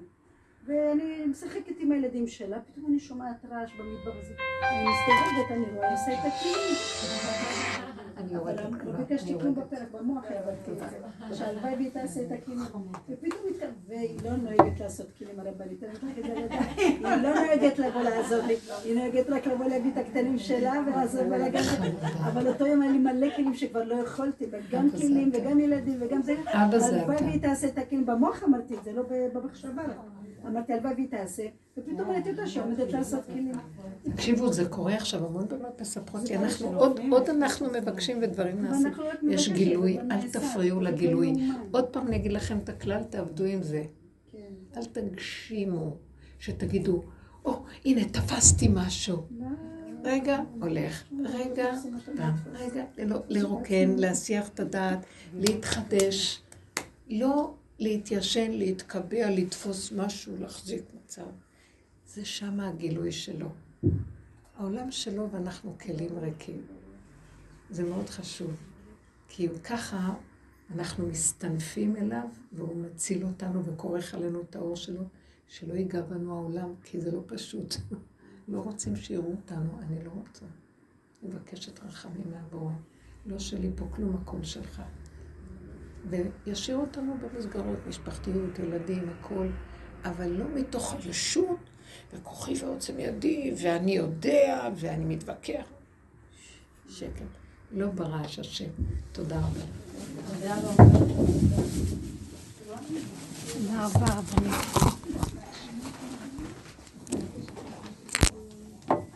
ואני משחקת עם הילדים שלה, פתאום אני שומעת רעש במדבר הזה. אני מסתובבת, אני רואה, עושה את הכלים. אני יורדת אבל לא ביקשתי כלום יורדת. בפרק, במוח העברתי את זה. שהלוואי והיא תעשה את הכלים. ופתאום התקרב, והיא לא נוהגת לעשות כלים הרבנית. היא לא נוהגת לבוא לעזור לי, היא נוהגת רק לבוא להביא את הקטנים שלה ולעזור בלאגן. אבל אותו יום היה לי מלא כלים שכבר לא יכולתי, זה כלים. וגם ילדים וגם זה. אבא זה הלוואי. והיא תעשה את הכלים, במוח אמרתי את זה, לא במחשבה. אמרתי הלוואי והיא תעשה, ופתאום ראיתי אותה שעומדת לעשות כלים. תקשיבו, זה קורה עכשיו, המון בנות מספרות לי, אנחנו עוד, עוד אנחנו מבקשים ודברים נעשים. יש גילוי, אל. תפריעו לא לגילוי. עוד פעם אני אגיד לכם את הכלל, תעבדו עם זה. כן. אל תגשימו, שתגידו, או, הנה, תפסתי משהו. רגע, הולך, רגע, רגע, לא, לרוקן, להסיח את הדעת, להתחדש, לא להתיישן, להתקבע, לתפוס משהו, להחזיק מצב. זה שם הגילוי שלו. העולם שלו ואנחנו כלים ריקים. זה מאוד חשוב, כי ככה אנחנו מסתנפים אליו, והוא מציל אותנו וכורך עלינו את האור שלו, שלא ייגע בנו העולם, כי זה לא פשוט. *laughs* לא רוצים שיראו אותנו, אני לא רוצה. מבקשת רחמים מהבורא. לא שלי פה כלום, הכל שלך. וישאיר אותנו במסגרות, משפחתיות, ילדים, הכל, אבל לא מתוך רשות, וכוחי ועוצם ידי, ואני יודע, ואני מתווכח. שקט. לא ברעש השם. תודה רבה. תודה רבה, רבנית.